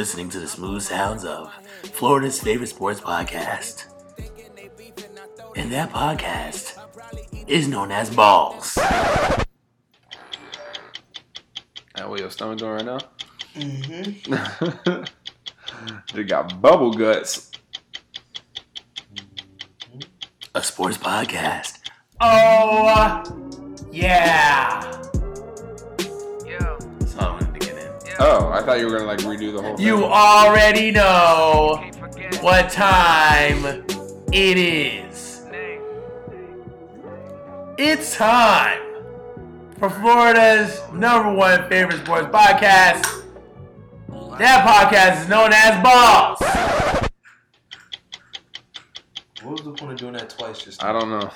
listening to the smooth sounds of Florida's favorite sports podcast. And that podcast is known as Balls. That what your stomach doing right now? Mm-hmm. they got bubble guts. A sports podcast. Oh yeah. Yeah. Oh, I thought you were gonna like redo the whole thing. You already know what time it is. It's time for Florida's number one favorite sports podcast. That podcast is known as Balls. What was the point of doing that twice just I don't know.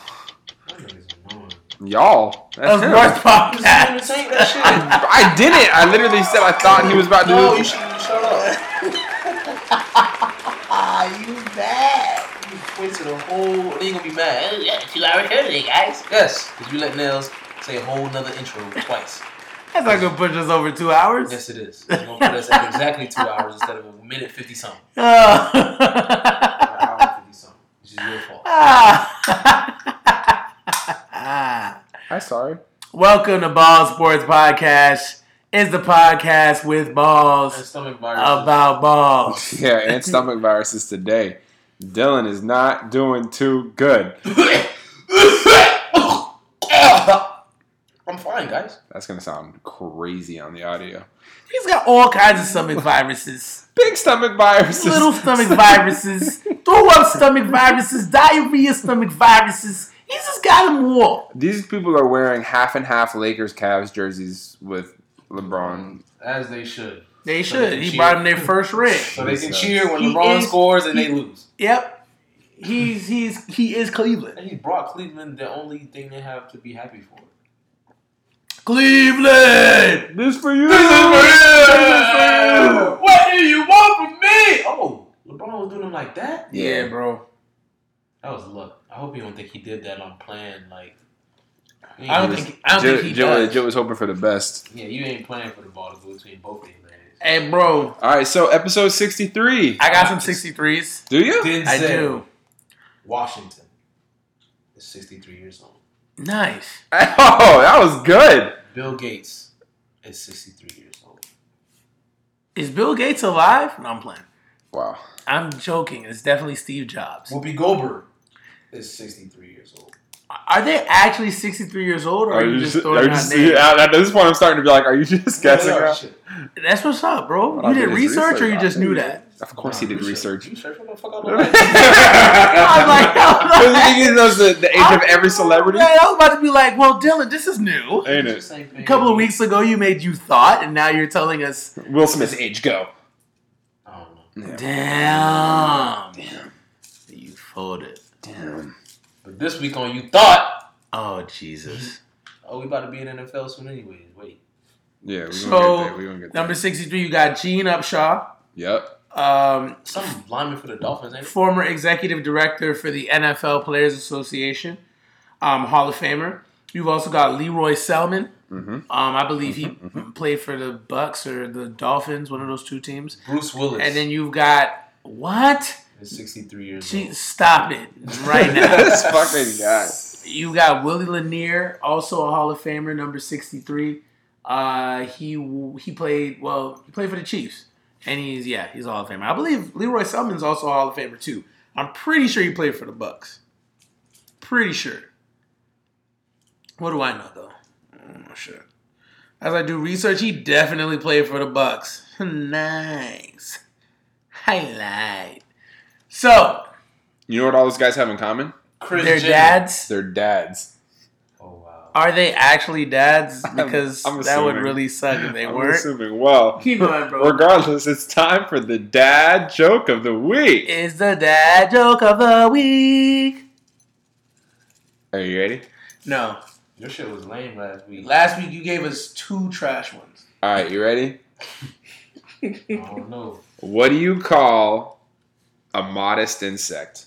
That nigga's annoying. Y'all. That's him. sports podcast. You that shit. I didn't. I literally said I thought he was about to No, you should shut up. you bad. You wasted a whole. Then you gonna be mad. Yeah, two hour show today, guys. Yes, because you let Nails say a whole nother intro twice. That's not gonna push us over two hours. Yes, it is. You're gonna put us at exactly two hours instead of a minute fifty something. Oh. An hour fifty something. Which is your fault. I'm sorry. Welcome to Ball Sports Podcast. It's the podcast with balls about balls. Yeah, and stomach viruses today. Dylan is not doing too good. I'm fine, guys. That's gonna sound crazy on the audio. He's got all kinds of stomach viruses. Big stomach viruses. Little stomach viruses, throw up stomach viruses, diarrhea stomach viruses. He's just got them all. These people are wearing half and half Lakers Cavs jerseys with LeBron. As they should. They So they should. can He cheer. brought them their first ring. So they can Jesus. cheer when He LeBron is- scores and he- they lose. Yep. He's he's he is Cleveland. And he brought Cleveland the only thing they have to be happy for. Cleveland. This is for you. What do you want from me? Oh, LeBron was doing them like that? Yeah, bro. That was luck. I hope you don't think he did that on plan. Like, I don't ain't- think I don't Joe, think he Joe, does. Joe was hoping for the best. Yeah, you ain't playing for the ball to go between both of their legs. Hey, bro. All right, so episode sixty-three. I got some 63s. Do you? Denzel I do. Washington is 63 years old. Nice. Oh, that was good. Bill Gates is 63 years old. Is Bill Gates alive? No, I'm playing. Wow. I'm joking. It's definitely Steve Jobs. Whoopi Goldberg is 63 years old. Are they actually 63 years old, or are, you just throwing are you out names? yeah, at this point, I'm starting to be like, are you just guessing? Yeah, around? shit. That's what's up, bro. What you I did did is research, or you just knew that? Of course, he did research. Research? What the fuck I know? I was I like, I was like, he knows the, the age of every celebrity. Yeah, I was about to be like, well, Dylan, this is new. Ain't It's it? same. A couple of weeks ago, you made you thought, and now you're telling us, Will Smith's age go. Oh, don't damn, damn, you folded. Damn. But this week on You Thought, Oh Jesus. oh, we about to be in NFL soon anyways. Wait. Yeah, we're gonna So, get there. We're gonna get there. Number 63, you got Gene Upshaw, Yep. um, Some lineman for the Dolphins, ain't it? former executive director for the NFL Players Association, um, Hall of Famer. You've also got Leroy Selmon. Mhm. Um, I believe he played for the Bucks or the Dolphins, one of those two teams. Bruce Willis And then you've got what? Is 63 years Gee, old. stop it right now. this fucking guy. You got Willie Lanier, also a Hall of Famer, number sixty-three. Uh, he he played well. He played for the Chiefs, and he's yeah, he's a Hall of Famer. I believe Leroy Selmon's also a Hall of Famer too. I'm pretty sure he played for the Bucks. Pretty sure. What do I know though? I'm not sure. As I do research, he definitely played for the Bucks. nice highlight. So You know what all those guys have in common? Chris their Jenner. dads. They're dads. Oh, wow. Are they actually dads? Because I'm that would really suck if they I'm weren't. assuming. Well, Keep going, bro. regardless, it's time for the dad joke of the week. Is the dad joke of the week? Are you ready? No. Your shit was lame last week. Last week you gave us two trash ones. All right, you ready? I don't know. What do you call a modest insect?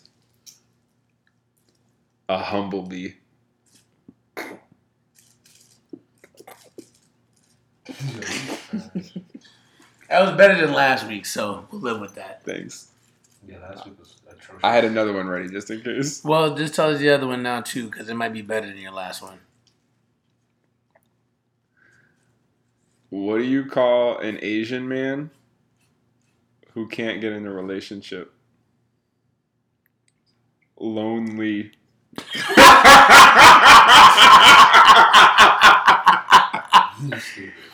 A humblebee. That was better than last week, so we'll live with that. Thanks. Yeah, last week was atrocious. I had another one ready just in case. Well, just tell us the other one now too, because it might be better than your last one. What do you call an Asian man who can't get in a relationship? Lonely.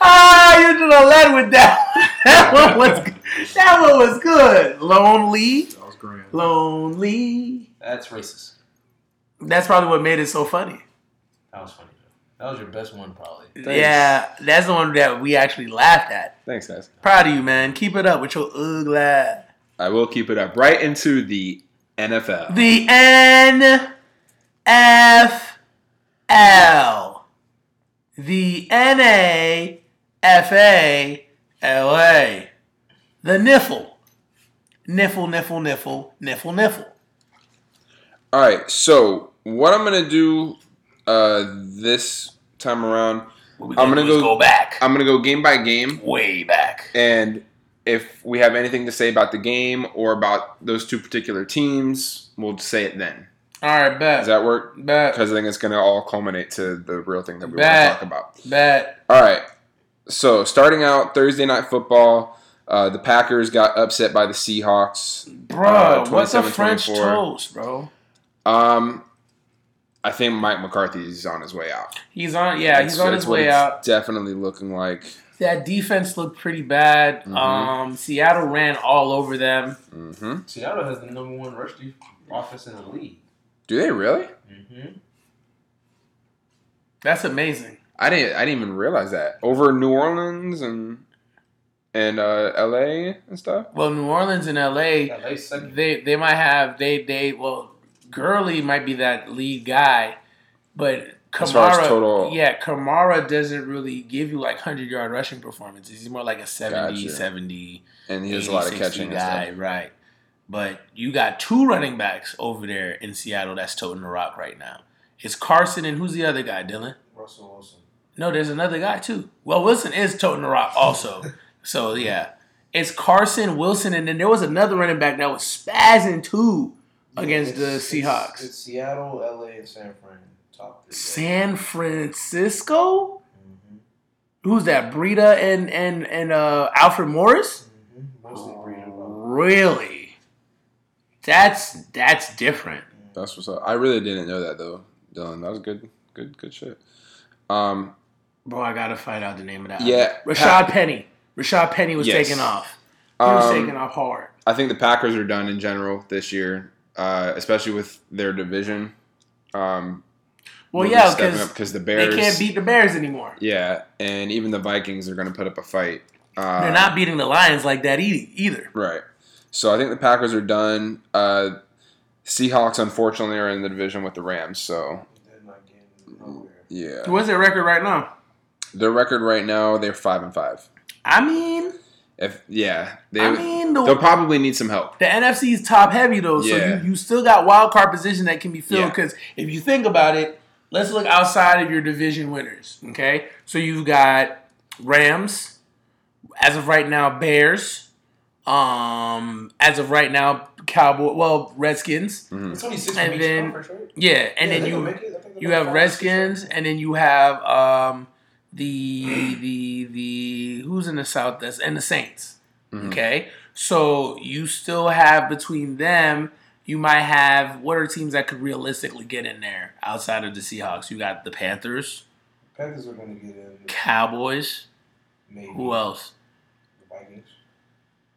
Ah, you should have led with that. that one was that one was good. Lonely, That was grand. lonely. That's racist. That's probably what made it so funny. That was funny. That was your best one, probably. Yeah, that's the one that we actually laughed at. Thanks, guys. Proud of you, man. Keep it up with your ugly. I will keep it up. Right into the NFL. The NFL. The N-A-F-A-L-A. The Niffle. Niffle, niffle, niffle, niffle, niffle. All right. So what I'm gonna do uh, this time around, I'm do is go- go back. I'm gonna go game by game, way back. and if we have anything to say about the game or about those two particular teams, we'll say it then. All right, bet. Does that work? bet. Because I think it's gonna all culminate to the real thing that we want to talk about. Bet. All right. So starting out Thursday night football, uh, the Packers got upset by the Seahawks. Bro, Uh, what's a French 27-24. toast, bro? Um, I think Mike McCarthy's on his way out. He's on, yeah, That's- he's on his way it's out. Definitely looking like. That defense looked pretty bad. Mhm. Um, Seattle ran all over them. hmm Seattle has the number one rush def- offense in the league. Do they really? Mm-hmm. That's amazing. I didn't. I didn't even realize that over New Orleans and and uh, L.A. and stuff. Well, New Orleans and LA, Yeah, they they they might have they they well, Gurley might be that lead guy, but As far as Kamara, total- yeah, Kamara doesn't really give you like hundred yard rushing performances. He's more like a 70, Gotcha. 70 And he has 80, a lot of catching and guy, stuff. right? But you got two running backs over there in Seattle that's toting the rock right now. It's Carson and who's the other guy, Dylan? Russell Wilson. No, there's another guy too. Well, Wilson is toting the rock also. so yeah, it's Carson, Wilson, and then there was another running back that was spazzing too against the Seahawks. It's, it's Seattle, LA, and San Fran. Top three. San Francisco. Mm-hmm. Who's that? Breida and and and uh, Alfred Morris. Mm-hmm. Mostly Breida. Really? That's that's different. That's what's up. I really didn't know that though, Dylan. That was good. Good. Good shit. Um. Bro, I gotta find out the name of that. Yeah, Rashaad Pat- Penny. Rashaad Penny was Yes. taking off. He was um, taking off hard. I think the Packers are done in general this year, uh, especially with their division. Um, Well, yeah, because because the they can't beat the Bears anymore. Yeah, and even the Vikings are going to put up a fight. Uh, They're not beating the Lions like that either. right. So I think the Packers are done. Uh, Seahawks, unfortunately, are in the division with the Rams. So They're not getting nowhere. yeah, What's their record right now? their record right now they're five and five. I mean, If yeah, they I mean the they'll probably need some help. the NFC is top heavy though, so you, you still got wild card position that can be filled. Yeah. Because if you think about it, let's look outside of your division winners. Okay, so you've got Rams, as of right now, Bears, um, as of right now, Cowboy, well, Redskins, It's only six And weeks then- conference, right? yeah, and Yeah, then you gonna make it. I think they're you have five or six Redskins, weeks. and then you have um the the the who's in the South that's and the Saints. Mhm. Okay, so you still have between them. You might have what are teams that could realistically get in there outside of the Seahawks? You got the Panthers, Panthers are going to get in. Cowboys. Maybe. Who else? The Vikings.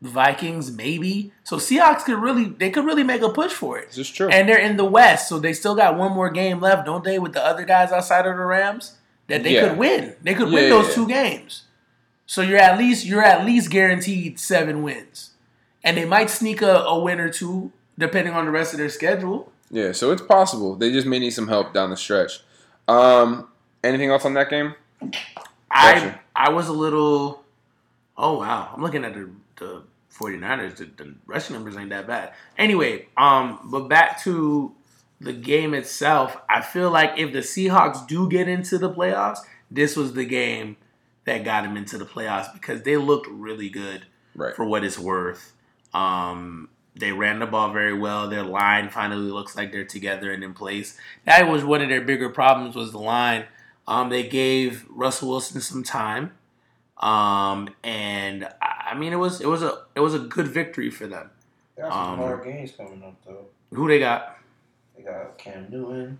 The Vikings, maybe. So Seahawks could really they could really make a push for it. This is true. And they're in the West, so they still got one more game left, don't they, with the other guys outside of the Rams? That they Yeah. could win. They could Yeah, win those yeah. two games. So you're at least you're at least guaranteed seven wins. And they might sneak a, a win or two, depending on the rest of their schedule. yeah, so it's possible. They just may need some help down the stretch. Um, anything else on that game? I Gotcha. I was a little oh wow. I'm looking at the, the 49ers, the, the rushing numbers ain't that bad. Anyway, um, but back to the game itself, I feel like if the Seahawks do get into the playoffs, this was the game that got them into the playoffs because they looked really good Right. for what it's worth. Um, they ran the ball very well. Their line finally looks like they're together and in place. That was one of their bigger problems was the line. Um, they gave Russell Wilson some time, um, and I mean it was it was a it was a good victory for them. They got some Um, hard games coming up though. Who they got? They got Cam Newton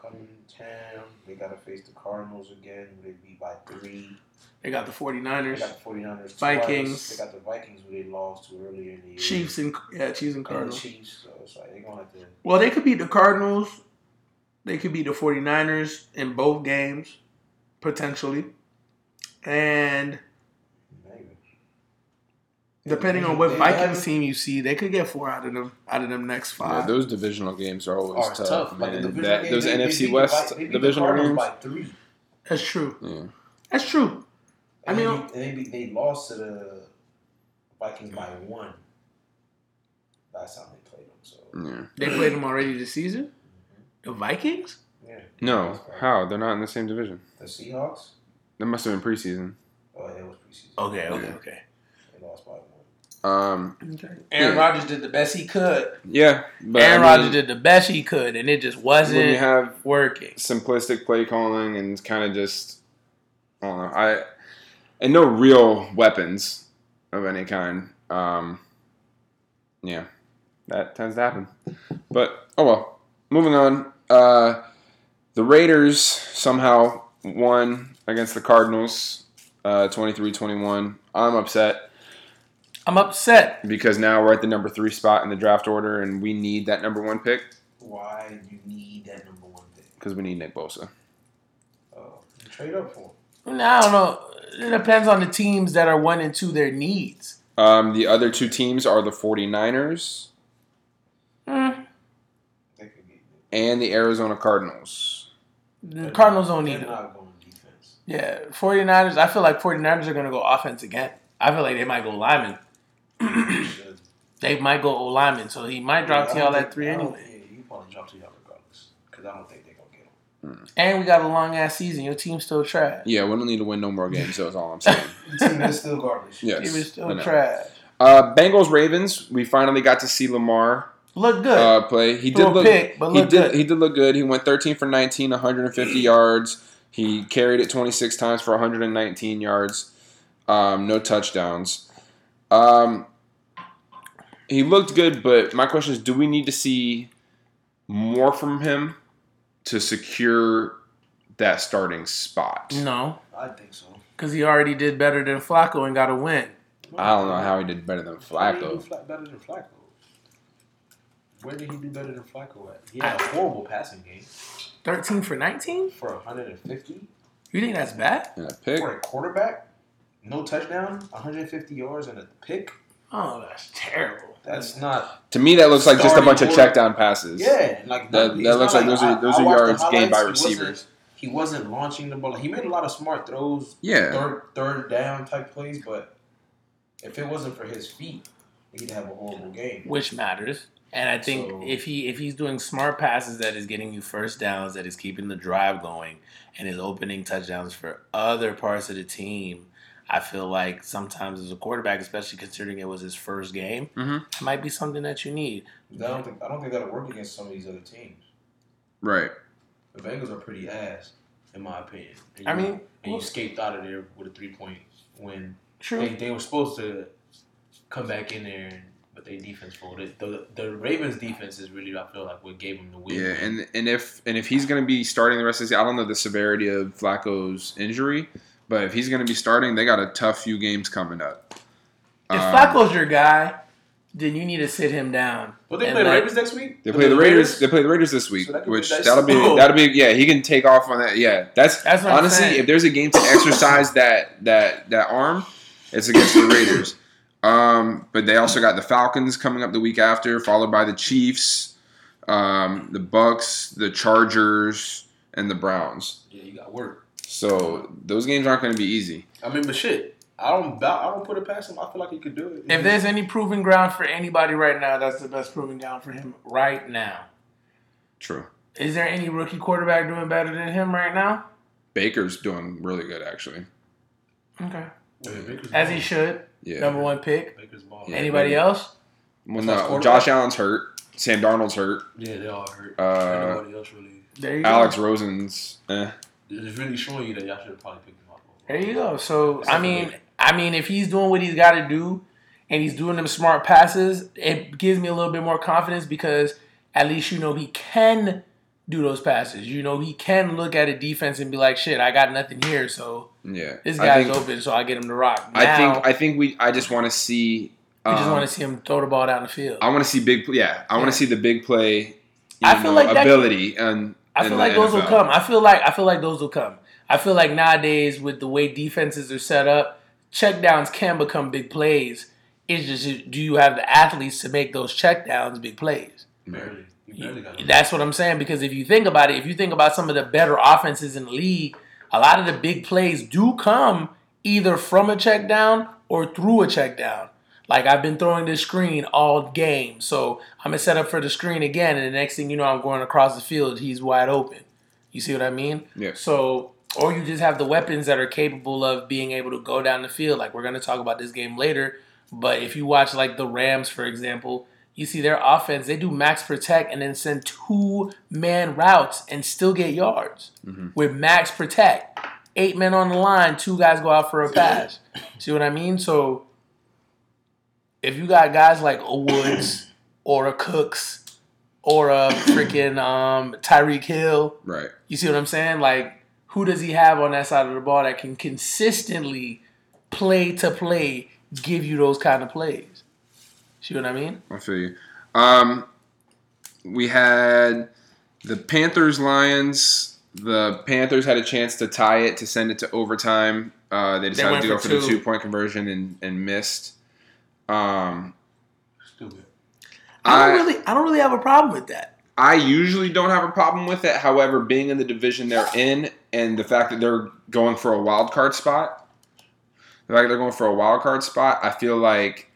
coming to town. They got to face the Cardinals again. They beat by three. They got the They 49ers, They got the 49ers Vikings. twice. They got the Vikings who they lost to earlier in the year. Chiefs, and yeah, Chiefs and and the Cardinals. Chiefs. So it's like they're going to have to. Well, they could beat the Cardinals. They could beat the 49ers in both games, potentially. And Maybe. depending on what they Vikings haven't- team you see, they could get four out of them out of them next five. Yeah, five. those divisional games are always it's tough, tough. Like the man. division That, game, those they- they NFC beat West Vi- they beat the divisional Cardinals games. by three. That's true. Yeah. That's true. I I mean, mean, they, they, they lost to the Vikings by one last time they played them. So Yeah. They played them already this season. The Vikings. yeah. No, how? They're not in the same division. The Seahawks. That must have been preseason. Oh, it was preseason. Okay, okay, Yeah. okay. They lost by one. Um, Aaron Yeah. Rodgers did the best he could. yeah, but Aaron I mean, Rodgers did the best he could, and it just wasn't when you wasn't have working. simplistic play calling and kind of just I don't know. I and no real weapons of any kind. Um, yeah, that tends to happen. But oh well. Moving on. Uh, the Raiders somehow won against the Cardinals, uh, 23-21. I'm upset I'm upset. because now we're at the number three spot in the draft order, and we need that number one pick Why do you need that number one pick? because we need Nick Bosa. Oh, trade up for him. I don't know. It depends on the teams that are one and two their needs. Um, the other two teams are the 49ers Mm, They could get. and the Arizona Cardinals. the Cardinals don't need them. not going defense. Yeah, 49ers. I feel like 49ers are going to go offense again. I feel like they might go lineman. They might go O lineman, so he might drop I to y'all think- at three anyway. Yeah, you probably drop to y'all regardless. Because I don't think they're going to get him. And we got a long ass season. Your team's still trash. Yeah, we don't need to win no more games. That's all I'm saying. The team is still garbage. Yes, Team is still know. trash. Uh, Bengals Ravens. We finally got to see Lamar Look good. uh, play. He Threw did look. pick, but he did. good. He did look good. He went 13 for 19, 150 yards. He carried it 26 times for 119 yards. Um, no touchdowns. Um, he looked good, but my question is: Do we need to see more from him to secure that starting spot? no, I think so. because he already did better than Flacco and got a win. I don't know how he did better than Why did he do Flacco. Better than Flacco? Where did he do better than Flacco at? He had a horrible passing game 13 for 19? for 150 You think that's bad? And a pick. for a quarterback. No touchdown, 150 yards and a pick. Oh, that's terrible. That's not. To me, that looks like just a Starting bunch of quarter- check down passes. Yeah, like That- that looks not like those are- those I are watched yards gained by highlights. He wasn't- receivers. He wasn't launching the ball. He made a lot of smart throws, Yeah. third third down type plays, but if it wasn't for his feet, he'd have a horrible game. Which matters. And I think So- if he if he's doing smart passes that is getting you first downs, that is keeping the drive going, and is opening touchdowns for other parts of the team, I feel like sometimes as a quarterback, especially considering it was his first game, Mhm. it might be something that you need. I don't think I don't think that'll work against some of these other teams. Right. The Bengals are pretty ass, in my opinion. And I you- mean, and you escaped out of there with a three point win. True. They, they were supposed to come back in there, but they defense folded. The, the Ravens defense is really I feel like what gave them the win. Yeah, and and if and if he's going to be starting the rest of the season, I don't know the severity of Flacco's injury, but if he's going to be starting, they got a tough few games coming up. If Um, Flacco's your guy, then you need to sit him down. but they And play the let- Ravens next week. They play the Raiders. They play the Raiders this week, So that could be which that'll be Oh. that'll be yeah. He can take off on that. Yeah, that's, That's what I'm honestly if there's a game to exercise that that that arm, it's against the Raiders. Um, but they also got the Falcons coming up the week after, followed by the Chiefs, um, the Bucks, the Chargers, and the Browns. Yeah, you got work. So those games aren't going to be easy. I mean, but shit, I don't. I don't put it past him. I feel like he could do it. If there's any proving ground for anybody right now, that's the best proving ground for him right now. True. Is there any rookie quarterback doing better than him right now? Baker's doing really good actually. Okay. Yeah, As he should. Yeah. Number one pick. Baker's balling. Yeah. Anybody else? Well, no. Josh Allen's hurt. Sam Darnold's hurt. Yeah, they all hurt. Uh, Ain't nobody else really. There you Alex go. Rosen's. Eh. It's really showing you that y'all should have probably picked him up. There you go. So Except I mean, I mean, if he's doing what he's got to do, and he's doing them smart passes, it gives me a little bit more confidence because at least you know he can do those passes. You know he can look at a defense and be like, "Shit, I got nothing here." So Yeah. this guy's think, open, so I get him to rock. Now, I think. I think we. I just want to see. you just um, want to see him throw the ball down the field. I want to see big. Yeah. I want to see the big play. You I feel know, like that- ability and. I feel like those will come. I feel like I feel like those will come. I feel like nowadays with the way defenses are set up, checkdowns can become big plays. It's just do you have the athletes to make those checkdowns big plays? Barely. You barely got. That's what I'm saying. Because if you think about it, if you think about some of the better offenses in the league, a lot of the big plays do come either from a check down or through a check down. Like I've been throwing this screen all game, so I'm gonna set up for the screen again, and the next thing you know, I'm going across the field. He's wide open. You see what I mean? Yeah. So, or you just have the weapons that are capable of being able to go down the field. Like we're gonna talk about this game later, but if you watch like the Rams, for example, you see their offense, they do max protect and then send two man routes and still get yards mm-hmm. with max protect. Eight men on the line, two guys go out for a pass. see what I mean? So if you got guys like a Woods or a Cooks or a freaking um, Tyreek Hill, Right. you see what I'm saying? Like, who does he have on that side of the ball that can consistently play to play give you those kind of plays? See what I mean? I feel you. Um, we had the Panthers Lions. The Panthers had a chance to tie it to send it to overtime. Uh, they decided went to go for for the two. two point conversion and, and missed. Um, Stupid. I don't I- really, I don't really have a problem with that. I usually don't have a problem with it. However, being in the division they're in and the fact that they're going for a wild card spot, the fact that they're going for a wild card spot, I feel like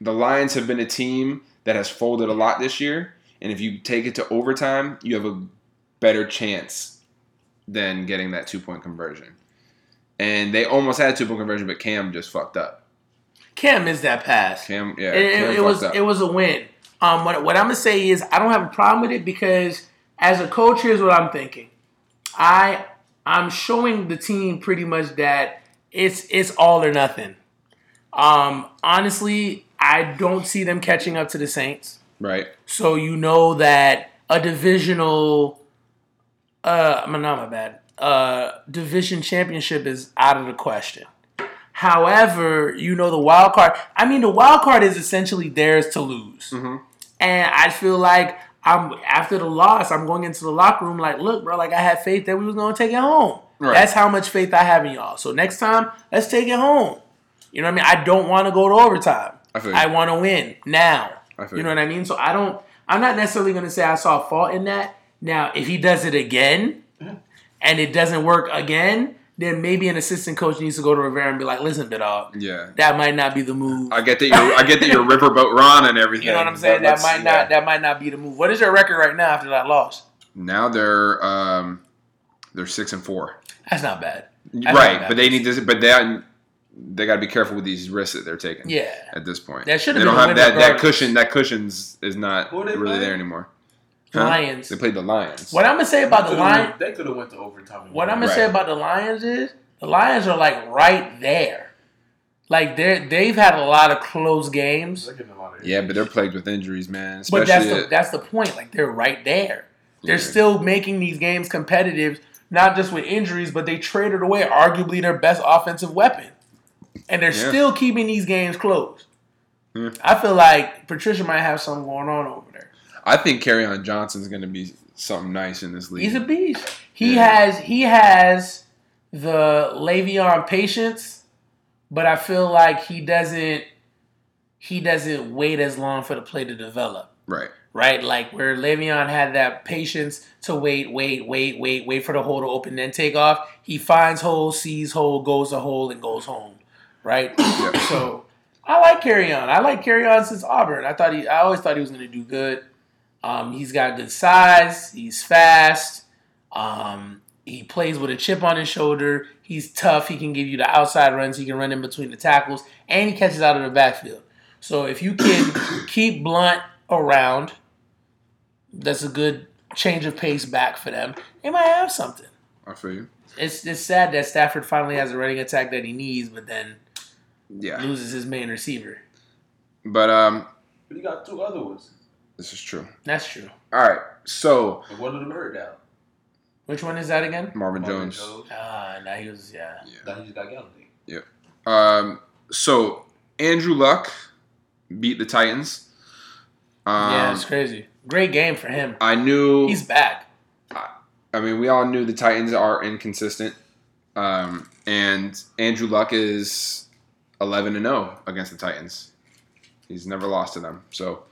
the Lions have been a team that has folded a lot this year. And if you take it to overtime, you have a better chance than getting that two point conversion. And they almost had a two point conversion, but Cam just fucked up. Cam missed that pass. Cam, yeah, it, Cam it was up. it was a win. Um, what, what I'm gonna say is I don't have a problem with it because as a coach, here's what I'm thinking. I I'm showing the team pretty much that it's it's all or nothing. Um, honestly, I don't see them catching up to the Saints. right. So you know that a divisional, uh, no, not my bad, uh, division championship is out of the question. However, you know the wild card. I mean, the wild card is essentially theirs to lose, Mhm. and I feel like I'm after the loss. I'm going into the locker room like, look, bro, like I had faith that we was gonna take it home. Right. That's how much faith I have in y'all. So next time, let's take it home. You know what I mean? I don't want to go to overtime. I. I want to win now. I You know what I mean? So I don't. I'm not necessarily going to say I saw a fault in that. Now, if he does it again, and it doesn't work again, then maybe an assistant coach needs to go to Rivera and be like, "Listen, bit dog, Yeah. that might not be the move." I get that you're I get that you're riverboat Ron and everything. you know what I'm saying? but That let's- might yeah. not. That might not be the move. What is your record right now after that loss? Now they're um they're six and four. That's not bad. That's not right, bad. but they need to but they they got to be careful with these risks that they're taking. Yeah. At this point, That should've they don't a have win that that cushion. That cushions is not Who are they really playing? there anymore. Huh? Lions. They played the Lions. What I'm gonna say about the Could've Lions. went- They could have went to overtime. What I'm gonna say about the Lions is the Lions are like right there. Like they're they've had a lot of close games. They're getting a lot of Yeah, but they're plagued with injuries, man. But that's the at- that's the point. Like they're right there. They're Yeah. still making these games competitive, not just with injuries, but they traded away arguably their best offensive weapon, and they're Yeah. still keeping these games close. Yeah. I feel like Patricia might have something going on over there. I think on Johnson's going to be something nice in this league. He's a beast. He Yeah. has he has the Le'Veon patience, but I feel like he doesn't he doesn't wait as long for the play to develop. right. right? Like where Le'Veon had that patience to wait, wait, wait, wait, wait for the hole to open, then take off. He finds hole, sees hole, goes to hole, and goes home. right? Yeah. So I like Kerryon. I like Kerryon since Auburn. I thought he. I always thought he was going to do good. Um, he's got good size. He's fast. Um, he plays with a chip on his shoulder. He's tough. He can give you the outside runs. He can run in between the tackles, and he catches out of the backfield. So if you can keep Blount around, that's a good change of pace back for them. They might have something. I feel you. It's it's sad that Stafford finally has a running attack that he needs, but then Yeah, loses his main receiver. but um, But he got two other ones. This is true. That's true. All right, so And one of them hurt now. Which one is that again? Marvin Marvin Jones. Ah, now he was yeah. Now he just got Golladay. Um, so Andrew Luck beat the Titans. Um, yeah, it's crazy. Great game for him. I knew. He's back. I mean, we all knew the Titans are inconsistent, um, and Andrew Luck is eleven and zero against the Titans. He's never lost to them. So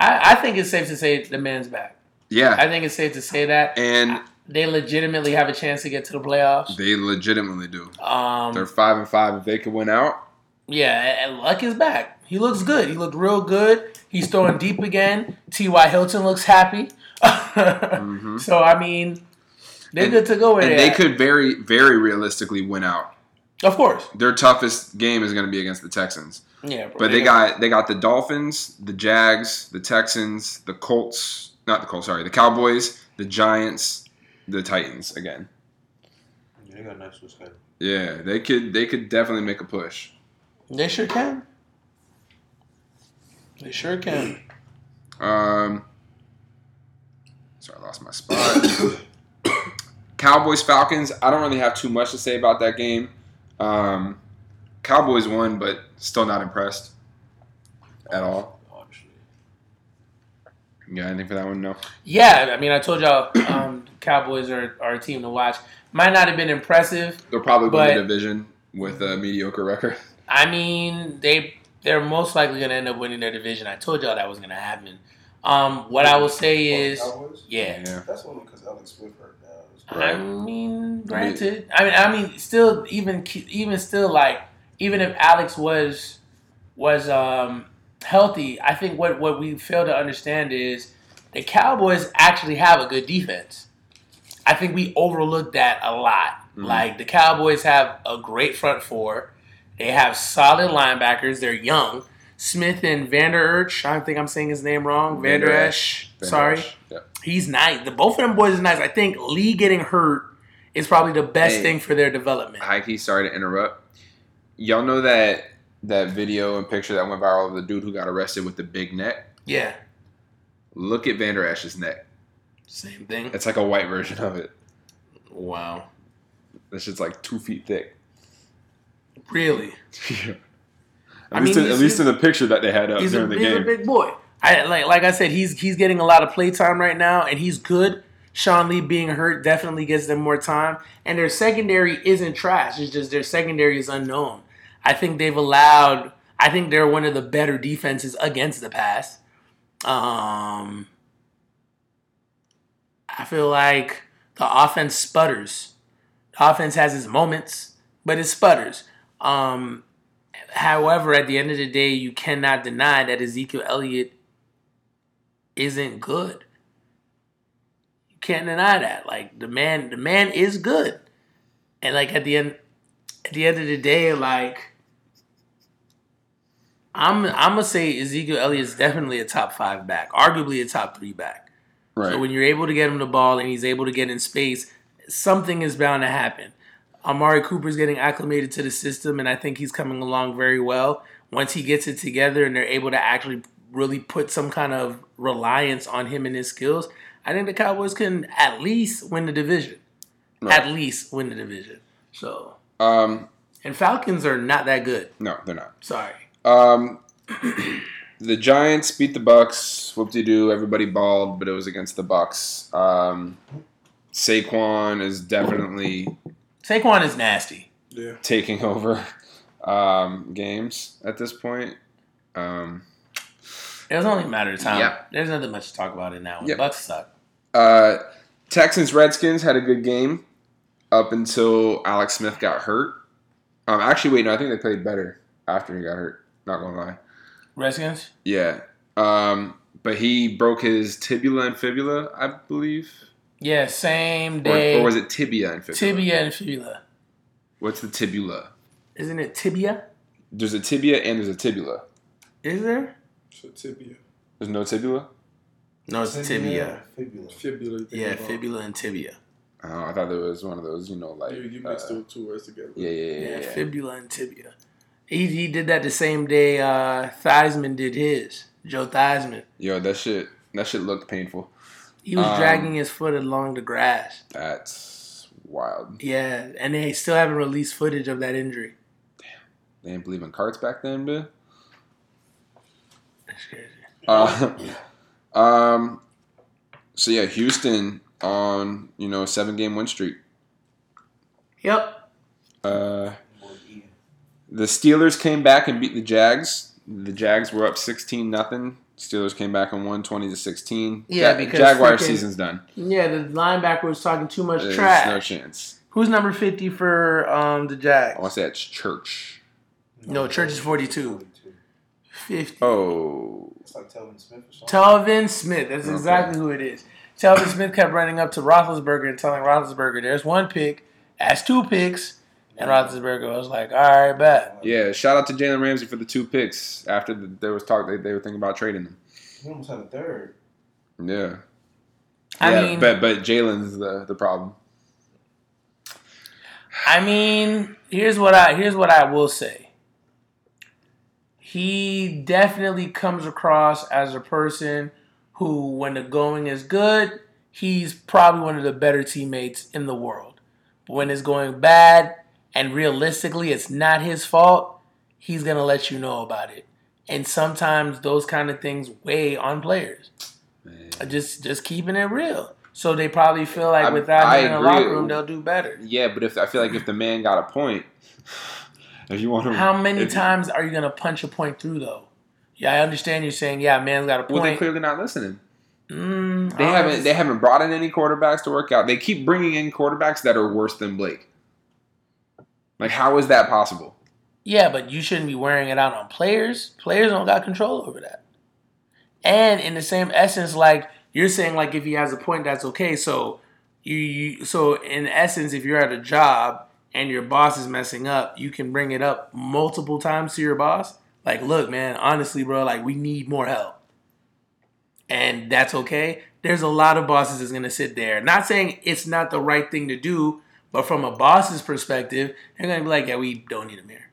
I, I think it's safe to say the man's back. yeah, I think it's safe to say that and they legitimately have a chance to get to the playoffs. they legitimately do. They're Um, five and five. If they could win out, yeah, and Luck is back. He looks good. He looked real good. He's throwing deep again. T.Y. Hilton looks happy. So I mean, they're And- good to go with and it. they could very, very realistically win out. of course, Their toughest game is going to be against the Texans. Yeah. bro, But they they're- got they got the Dolphins, the Jags, the Texans, the Colts, not the Colts, sorry, the Cowboys, the Giants, the Titans again. Yeah, they got a nice schedule. Yeah, they could they could definitely make a push. They sure can. They sure can. Um Sorry, I lost my spot. Cowboys Falcons, I don't really have too much to say about that game. Um Cowboys won, but still not impressed at all. Honestly. You got anything for that one? No. Yeah, I mean, I told y'all, um, Cowboys are, are a team to watch. Might not have been impressive. They'll probably win But- the division with a mediocre record. I mean, they they're most likely gonna end up winning their division. I told y'all that was gonna happen. Um, what I will say is, yeah. Yeah. That's only because Alex Smith hurt now. I mean, granted, I mean, I mean, still, even even still, like, even if Alex was was um, healthy, I think what what we fail to understand is the Cowboys actually have a good defense. I think we overlook that a lot. Mhm. Like the Cowboys have a great front four. They have solid linebackers. They're young. Smith and Vander Erch. I don't think I'm saying his name wrong. Vander Vander Esch. Esch. Sorry. He's nice. The both of them boys is nice. I think Lee getting hurt is probably the best Hey. thing for their development. Key, sorry to interrupt. Y'all know that that video and picture that went viral of the dude who got arrested with the big neck? Yeah, Look at Vander Esch's neck. same thing. It's like a white version of it. Wow, This shit's like two feet thick. really? at I least, mean, in, at least in the picture that they had up He's a, during the he's a game. big boy. I like like I said, he's he's getting a lot of play time right now, and he's good. Sean Lee being hurt definitely gives them more time, and their secondary isn't trash. It's just their secondary is unknown. I think they've allowed. I think they're one of the better defenses against the pass. Um, I feel like the offense sputters. The offense has its moments, but it sputters. Um, however, at the end of the day, you cannot deny that Ezekiel Elliott isn't good. You can't deny that. Like the man, the man is good, and like at the end, at the end of the day, like I'm, I'm gonna say Ezekiel Elliott is definitely a top five back, arguably a top three back. Right. So when you're able to get him the ball and he's able to get in space, something is bound to happen. Amari Cooper's getting acclimated to the system, and I think he's coming along very well. Once he gets it together and they're able to actually really put some kind of reliance on him and his skills, I think the Cowboys can at least win the division. Right. At least win the division. So, um, and Falcons are not that good. no, they're not. Sorry. Um, the Giants beat the Bucks. Whoop de doo. Everybody balled, but it was against the Bucks. Um, Saquon is definitely Saquon is nasty. Yeah. taking over um, games at this point. Um, It was only a matter of time. Yeah. There's nothing much to talk about in that one. Yep. Bucks suck. uh, Texans Redskins had a good game up until Alex Smith got hurt. Um, actually, wait, no, I think they played better after he got hurt. Not gonna lie. Redskins. Yeah. Um, but he broke his tibula and fibula, I believe. Yeah, same Or, day. or was it tibia and fibula? tibia and fibula? What's the tibula? Isn't it tibia? There's a tibia and there's a tibula. Is there? So tibia. There's no tibula? No, it's tibia. Fibula. Fibula. Yeah, about. fibula and tibia. Oh, I thought there was one of those, you know, like. You, you mixed uh, those two words together. yeah, yeah, yeah, Yeah, yeah. yeah. fibula and tibia. He, he did that the same day uh, Theismann did his. Joe Theismann. Yo, that shit, that shit looked painful. He was Um, dragging his foot along the grass. That's wild. Yeah, and they still haven't released footage of that injury. Damn, they didn't believe in carts back then, bitch. That's crazy. Uh, um, so yeah, Houston on you know seven game win streak. Yep. Uh, the Steelers came back and beat the Jags. The Jags were up sixteen nothing. Steelers came back and won twenty to sixteen. Yeah, Ja- because Jaguar freaking- season's done. Yeah, the linebacker was talking too much There's trash. no chance. Who's number 50 for um, the Jags? I Jags? want to say it's Church. No, Church is 42. 50. Oh, It's like Telvin Smith or something. Telvin Smith. That's Okay. exactly who it is. Telvin Smith kept running up to Roethlisberger and telling Roethlisberger, "There's one pick, that's two picks," and Roethlisberger was like, "All right, bet." yeah. Shout out to Jalen Ramsey for the two picks. After the, there was talk, they, they were thinking about trading them. He almost had a third. Yeah. I yeah, mean, but but Jalen's the the problem. I mean, here's what I here's what I will say. He definitely comes across as a person who, when the going is good, he's probably one of the better teammates in the world. But when it's going bad, and realistically it's not his fault, he's gonna let you know about it. And sometimes those kind of things weigh on players. Just just keeping it real. So they probably feel like I- without I him in the locker room, they'll do better. Yeah, but if I feel like if the man got a point, if you want to, How many times are you gonna punch a point through though? Yeah, I understand you're saying, yeah, man's got a point. Well, they're clearly not listening. Mm, They haven't. They haven't brought in any quarterbacks to work out. They keep bringing in quarterbacks that are worse than Blake. Like, how is that possible? Yeah, but you shouldn't be wearing it out on players. Players don't got control over that. And in the same essence, like you're saying, like if he has a point, that's okay. So you, you so in essence, if you're at a job and your boss is messing up, you can bring it up multiple times to your boss. Like, look, man, honestly, bro, like we need more help. And that's okay. There's a lot of bosses that's gonna sit there. Not saying it's not the right thing to do, but from a boss's perspective, they're gonna be like, yeah, we don't need him here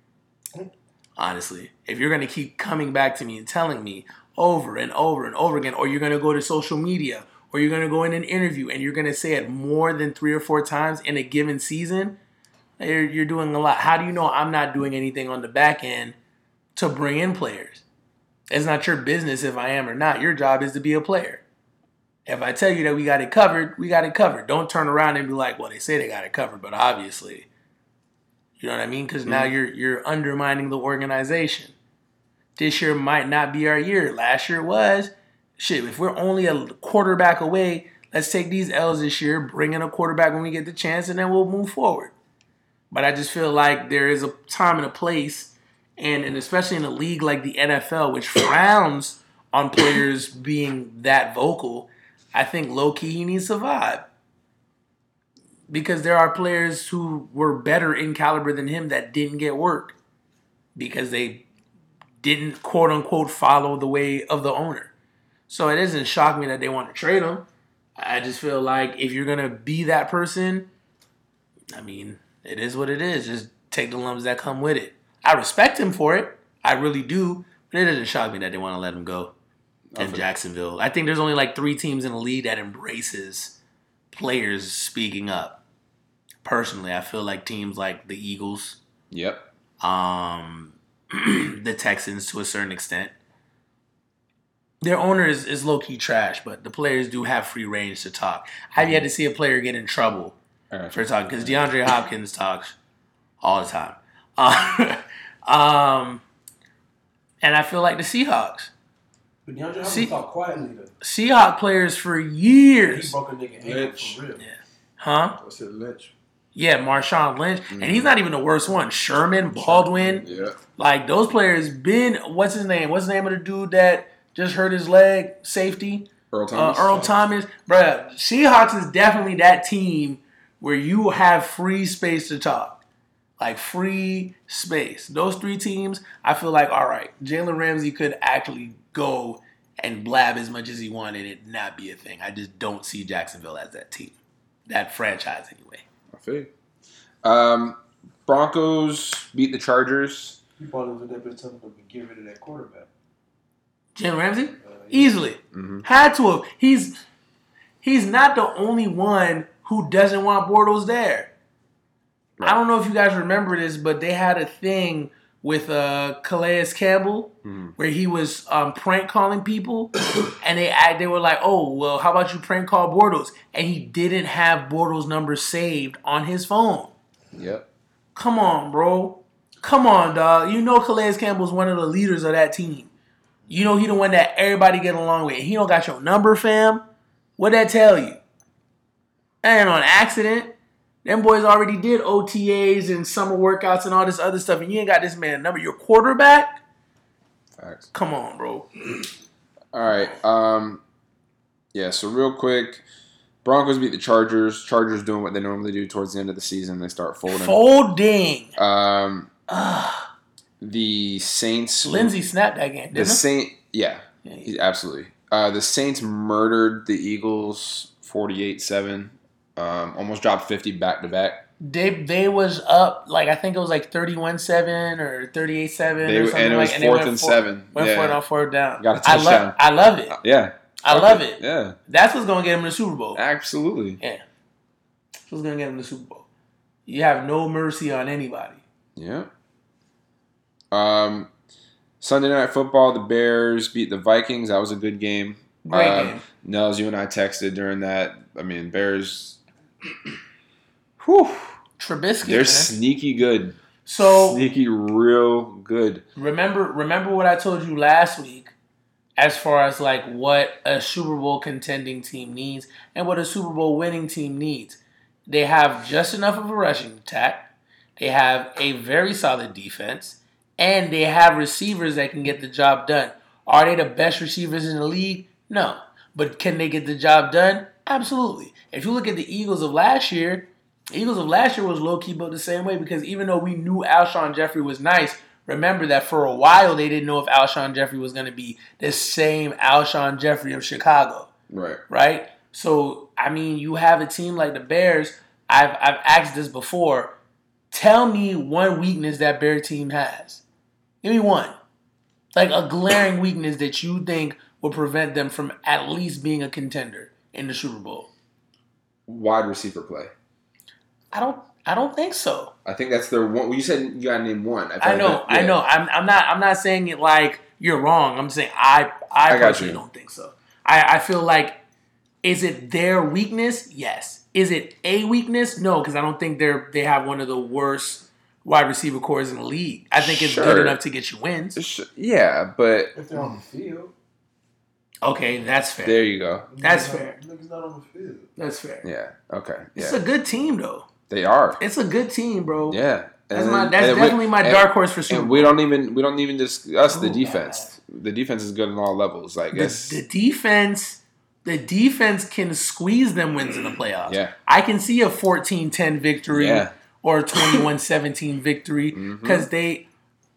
honestly. If you're to keep coming back to me and telling me over and over and over again, or you're to go to social media, or you're to go in an interview and you're to say it more than three or four times in a given season, you're, you're doing a lot. How do you know I'm not doing anything on the back end to bring in players? It's not your business if I am or not. Your job is to be a player. If I tell you that we got it covered, we got it covered. Don't turn around and be like, well, they say they got it covered, but obviously. You know what I mean? Because now mm-hmm. you're you're undermining the organization. This year might not be our year. Last year was. Shit, if we're only a quarterback away, let's take these L's this year, bring in a quarterback when we get the chance, and then we'll move forward. But I just feel like there is a time and a place, and, and especially in a league like the NFL, which frowns on players being that vocal, I think low key he needs to vibe because there are players who were better in caliber than him that didn't get work because they didn't quote unquote follow the way of the owner. So it doesn't shock me that they want to trade him. I just feel like if you're gonna be that person, I mean, it is what it is. Just take the lumps that come with it. I respect him for it. I really do. But it doesn't shock me that they want to let him go in Jacksonville. I think there's only like three teams in the league that embraces players speaking up. Personally, I feel like teams like the Eagles, Yep. um, the Texans to a certain extent. Their owner is, is low key trash, but the players do have free range to talk. I've yet to see a player get in trouble right. for talking because DeAndre Hopkins talks all the time. Uh, um, and I feel like the Seahawks. But DeAndre Hopkins See- talk quietly though. Seahawk players for He years. broke a nigga ankle Lynch. for real. Huh? I said Lynch. Yeah, Marshawn Lynch, and Mm-hmm. he's not even the worst one. Sherman, Baldwin, Yeah. like those players. Been what's his name? What's the name of the dude that just hurt his leg? Safety. Earl Uh, Thomas. Earl Thomas, bruh. Seahawks is definitely that team where you have free space to talk, like free space. Those three teams, I feel like all right. Jalen Ramsey could actually go and blab as much as he wanted, it not be a thing. I just don't see Jacksonville as that team, that franchise anyway. I feel you. Um, Broncos beat the Chargers. You thought it was a bit tough to get rid of that quarterback. Jalen Ramsey, Uh, easily Mhm. had to have. He's he's not the only one who doesn't want Bortles there. I don't know if you guys remember this, but they had a thing with uh, Calais Campbell Mhm. where he was um, prank calling people, and they they were like, "Oh, well, how about you prank call Bortles?" And he didn't have Bortles' number saved on his phone. Yep. Come on, bro. Come on, dog. You know Calais Campbell's one of the leaders of that team. You know he the one that everybody get along with. He don't got your number, fam. What that tell you? And on accident. Them boys already did OTAs and summer workouts and all this other stuff, and you ain't got this man number. Your quarterback? Facts. Come on, bro. All right. Um, yeah. So real quick, Broncos beat the Chargers. Chargers doing what they normally do towards the end of the season. They start folding. Folding. Um, Ugh. the Saints. Lindsey snapped that game, The? Saint. Yeah. Yeah, Absolutely. Uh, the Saints murdered the Eagles 48-7. Um, almost dropped 50 back to back. They they was up like I think it was like 31-7 or 38-7 They- or something and it was like fourth went and for- seven. Went Yeah. for it on fourth down. Got a I touchdown. love I love it. Yeah. I love it. Yeah. That's what's gonna get him the Super Bowl. Absolutely. Yeah. That's what's gonna get him the Super Bowl. You have no mercy on anybody. Yeah. Um, Sunday night football, the Bears beat the Vikings. That was a good game. Great Um, game. Nels, you and I texted during that. I mean, Bears. Whew, Trubisky. they're man. sneaky good. So Sneaky, real good. remember remember what I told you last week as far as like what a Super Bowl contending team needs and what a Super Bowl winning team needs. They have just enough of a rushing attack. They have a very solid defense and they have receivers that can get the job done. Are they the best receivers in the league? No. But can they get the job done? Absolutely. If you look at the Eagles of last year, the Eagles of last year was low key built the same way because even though we knew Alshon Jeffery was nice, remember that for a while they didn't know if Alshon Jeffery was going to be the same Alshon Jeffery of Chicago, Right. right? So I mean, you have a team like the Bears. I've I've asked this before. Tell me one weakness that Bear team has. Give me one, like a glaring weakness that you think will prevent them from at least being a contender in the Super Bowl. Wide receiver play. I don't. I don't think so. I think that's their one. Well, you said you got to name one. feel I like know, that- I know. I'm, I'm not. I'm not saying it like you're wrong. I'm saying I, I, I personally don't think so. I, I feel like, is it their weakness? Yes. Is it a weakness? No, because I don't think they're they have one of the worst wide receiver cores in the league. I think it's good enough to get you wins. Sh- Yeah, but If they're on the field, Okay, that's fair. there you go. That's not- fair. Niggas not on the field. That's fair. Yeah. Okay. It's a good team though. They are. It's a good team, bro. Yeah. That's And my. That's and we- definitely my and- dark horse for Super And Bowl. we don't even we don't even discuss the Oh, defense. The defense is good on all levels. I the, guess. the defense the defense can squeeze them wins in the playoffs. Yeah. I can see a 14-10 victory Yeah. or a 21-17 victory Mhm. because they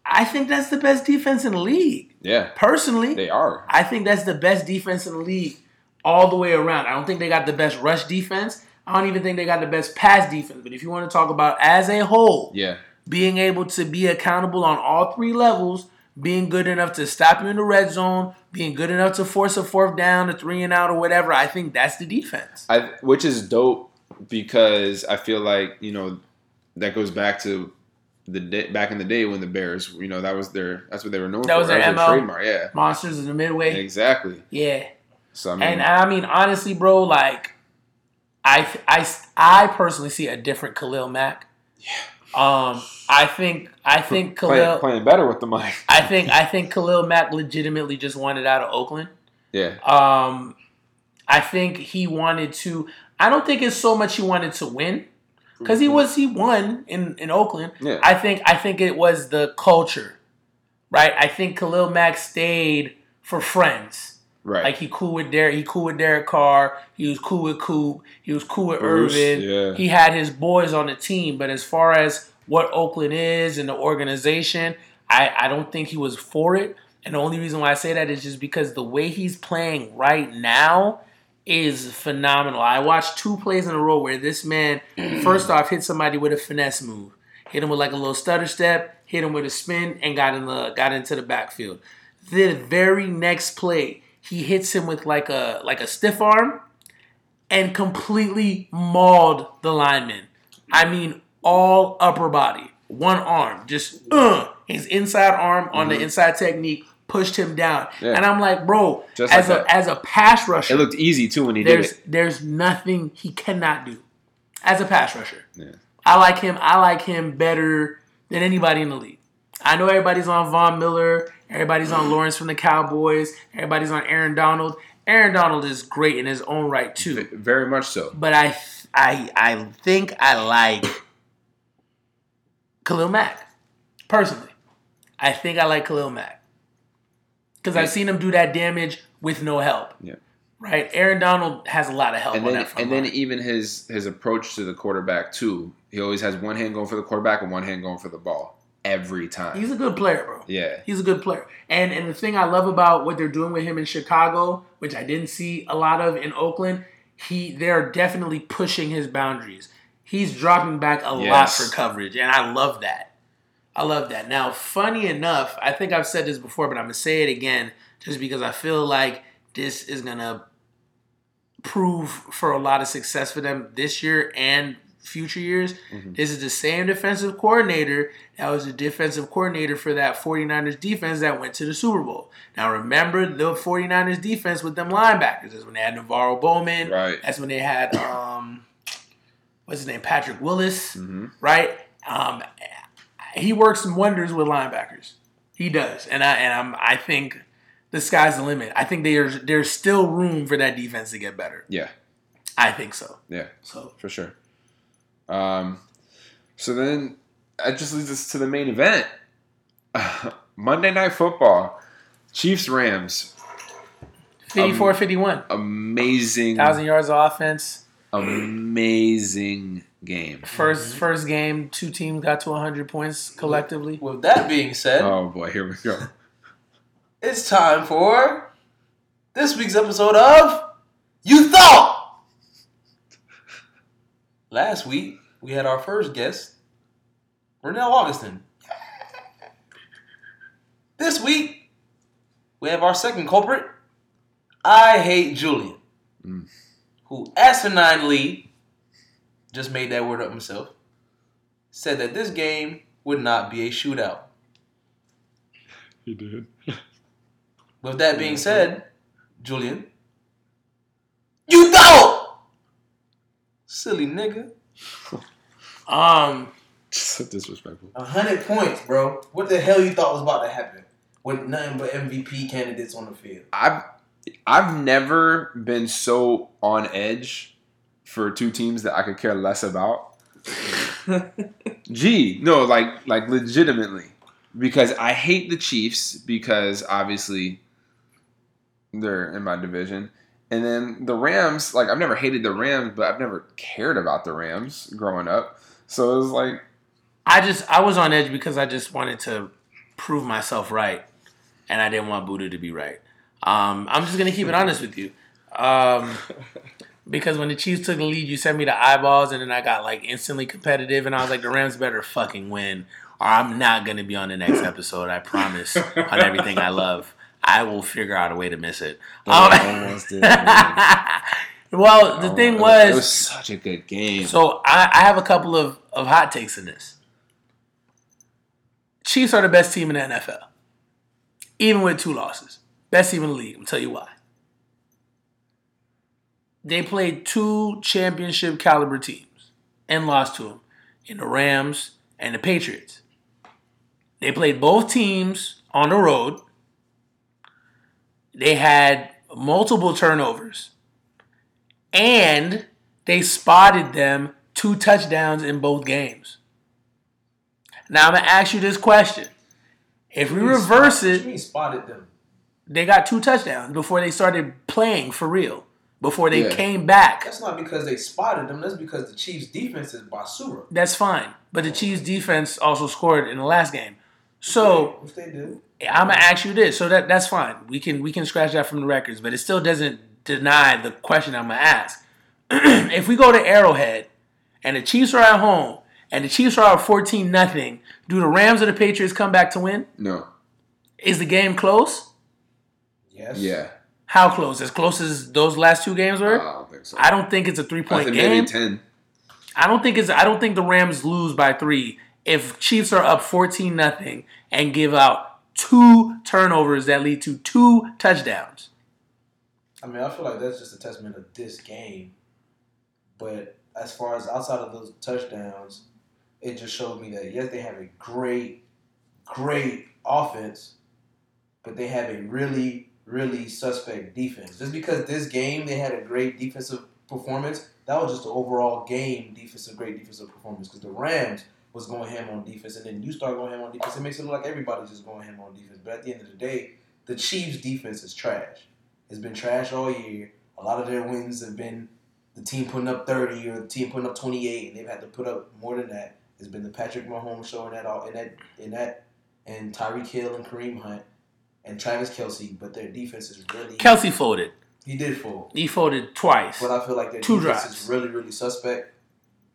I think that's the best defense in the league. Yeah. Personally, They are. I think that's the best defense in the league all the way around. I don't think they got the best rush defense. I don't even think they got the best pass defense. But if you want to talk about as a whole, Yeah. being able to be accountable on all three levels, being good enough to stop you in the red zone, being good enough to force a fourth down, a three and out, or whatever. I think that's the defense. I which is dope because I feel like you know that goes back to the day, back in the day when the Bears, you know, that was their that's what they were known That for. was their that was MO. their trademark. Yeah. Monsters in the midway, Exactly. yeah. So I mean, And I mean, honestly, bro, like, I, I, I personally see a different Khalil Mack. Yeah. Um, I think, I think Khalil, playing, playing better with the mic. I think, I think Khalil Mack legitimately just wanted out of Oakland. Yeah. Um, I think he wanted to. I don't think it's so much he wanted to win. Because he mm-hmm. was he won in in Oakland. Yeah. I think I think it was the culture, right? I think Khalil Mack stayed for friends. Right. Like he cool with Derek, he cool with Derek Carr. He was cool with Coop. He was cool with Bruce, Irvin. yeah. He had his boys on the team. But as far as what Oakland is and the organization, I, I don't think he was for it. And the only reason why I say that is just because the way he's playing right now is phenomenal. I watched two plays in a row where this man, first off, hit somebody with a finesse move, hit him with like a little stutter step, hit him with a spin, and got in the got into the backfield. The very next play, he hits him with like a like a stiff arm, and completely mauled the lineman. I mean, all upper body, one arm, just uh, his inside arm on the inside technique pushed him down. Yeah. And I'm like, bro, Just as like a that. as a pass rusher, it looked easy too when he did there's it. there's nothing he cannot do as a pass rusher. Yeah. I like him. I like him better than anybody in the league. I know everybody's on Von Miller. Everybody's on Lawrence from the Cowboys. Everybody's on Aaron Donald. Aaron Donald is great in his own right too. Very much so. But I I I think I like Khalil Mack personally. I think I like Khalil Mack because I've seen him do that damage with no help. Yeah. Right, Aaron Donald has a lot of help And on then that front and then even his his approach to the quarterback too. He always has one hand going for the quarterback and one hand going for the ball every time. He's a good player, bro. yeah. He's a good player. And and the thing I love about what they're doing with him in Chicago, which I didn't see a lot of in Oakland, he they're definitely pushing his boundaries. He's dropping back a lot for coverage, and I love that. I love that. Now, funny enough, I think I've said this before, but I'm gonna say it again just because I feel like this is gonna prove for a lot of success for them this year and future years. This is the same defensive coordinator that was the defensive coordinator for that 49ers defense that went to the Super Bowl. Now remember the 49ers defense with them linebackers. That's when they had Navarro Bowman. Right. That's when they had um what's his name? Patrick Willis. Mm-hmm. Right? Um he works some wonders with linebackers. He does. And I and I'm I think the sky's the limit. I think there's there's still room for that defense to get better. Yeah. I think so. Yeah. So for sure. Um, so then that just leads us to the main event Monday Night Football, Chiefs Rams. 54 51. Amazing, Thousand yards of offense. amazing game. First first game, two teams got to 100 points collectively. With that being said, Oh boy, here we go. it's time for this week's episode of You Thought. Last week, we had our first guest, Renell Augustin. This week, we have our second culprit, I Hate Julian, Mm. who asininely just made that word up himself, said that this game would not be a shootout. He did. With that being said, Julian, you thought, silly nigga, Um, so disrespectful. a hundred points, bro. What the hell you thought was about to happen with nothing but MVP candidates on the field? I've I've never been so on edge for two teams that I could care less about. Gee, no, like like legitimately, because I hate the Chiefs because obviously they're in my division, and then the Rams. Like I've never hated the Rams, but I've never cared about the Rams growing up. So it was like, I just I was on edge because I just wanted to prove myself right, and I didn't want Buddha to be right. Um, I'm just gonna keep it honest with you, um, because when the Chiefs took the lead, you sent me the eyeballs, and then I got like instantly competitive, and I was like, the Rams better fucking win, or I'm not gonna be on the next episode. I promise on everything I love. I will figure out a way to miss it. Um, almost did. well, the thing was, it was, such a good game. so I, I have a couple of, of hot takes in this. Chiefs are the best team in the NFL, even with two losses. Best team in the league. I'll tell you why. They played two championship caliber teams and lost to them in the Rams and the Patriots. They played both teams on the road. They had multiple turnovers and they spotted them two touchdowns in both games. Now I'm gonna ask you this question: If we What do you mean reverse it, spotted them? they got two touchdowns before they started playing for real. Before they Yeah. came back, That's not because they spotted them. That's because the Chiefs' defense is basura. that's fine. But the Chiefs defense also scored in the last game. So which they did. I'm gonna ask you this. So that that's fine. We can we can scratch that from the records, but it still doesn't deny the question I'm gonna ask. if we go to Arrowhead and the Chiefs are at home and the Chiefs are up 14 nothing, do the Rams or the Patriots come back to win? No. Is the game close? Yes. Yeah. How close? As close as those last two games I were? don't think so. I don't think it's a three point game. maybe ten. I don't think it's. I don't think the Rams lose by three if Chiefs are up fourteen nothing and give out two turnovers that lead to two touchdowns. I mean, I feel like that's just a testament of this game. But as far as outside of those touchdowns, it just showed me that yes, they have a great, great offense, but they have a really, really suspect defense. Just because this game they had a great defensive performance, that was just the overall game defensive, great defensive performance. Because the Rams was going ham on defense, and then you start going ham on defense, it makes it look like everybody's just going ham on defense. But at the end of the day, the Chiefs' defense is trash. It's been trash all year. A lot of their wins have been the team putting up 30 or the team putting up 28, and they've had to put up more than that. It's been the Patrick Mahomes show in that all in that in that and Tyreek Hill and Kareem Hunt and Travis Kelce, but their defense is really Kelsey folded. he did fold. He folded twice. But I feel like their Two defense drives. is really, really suspect.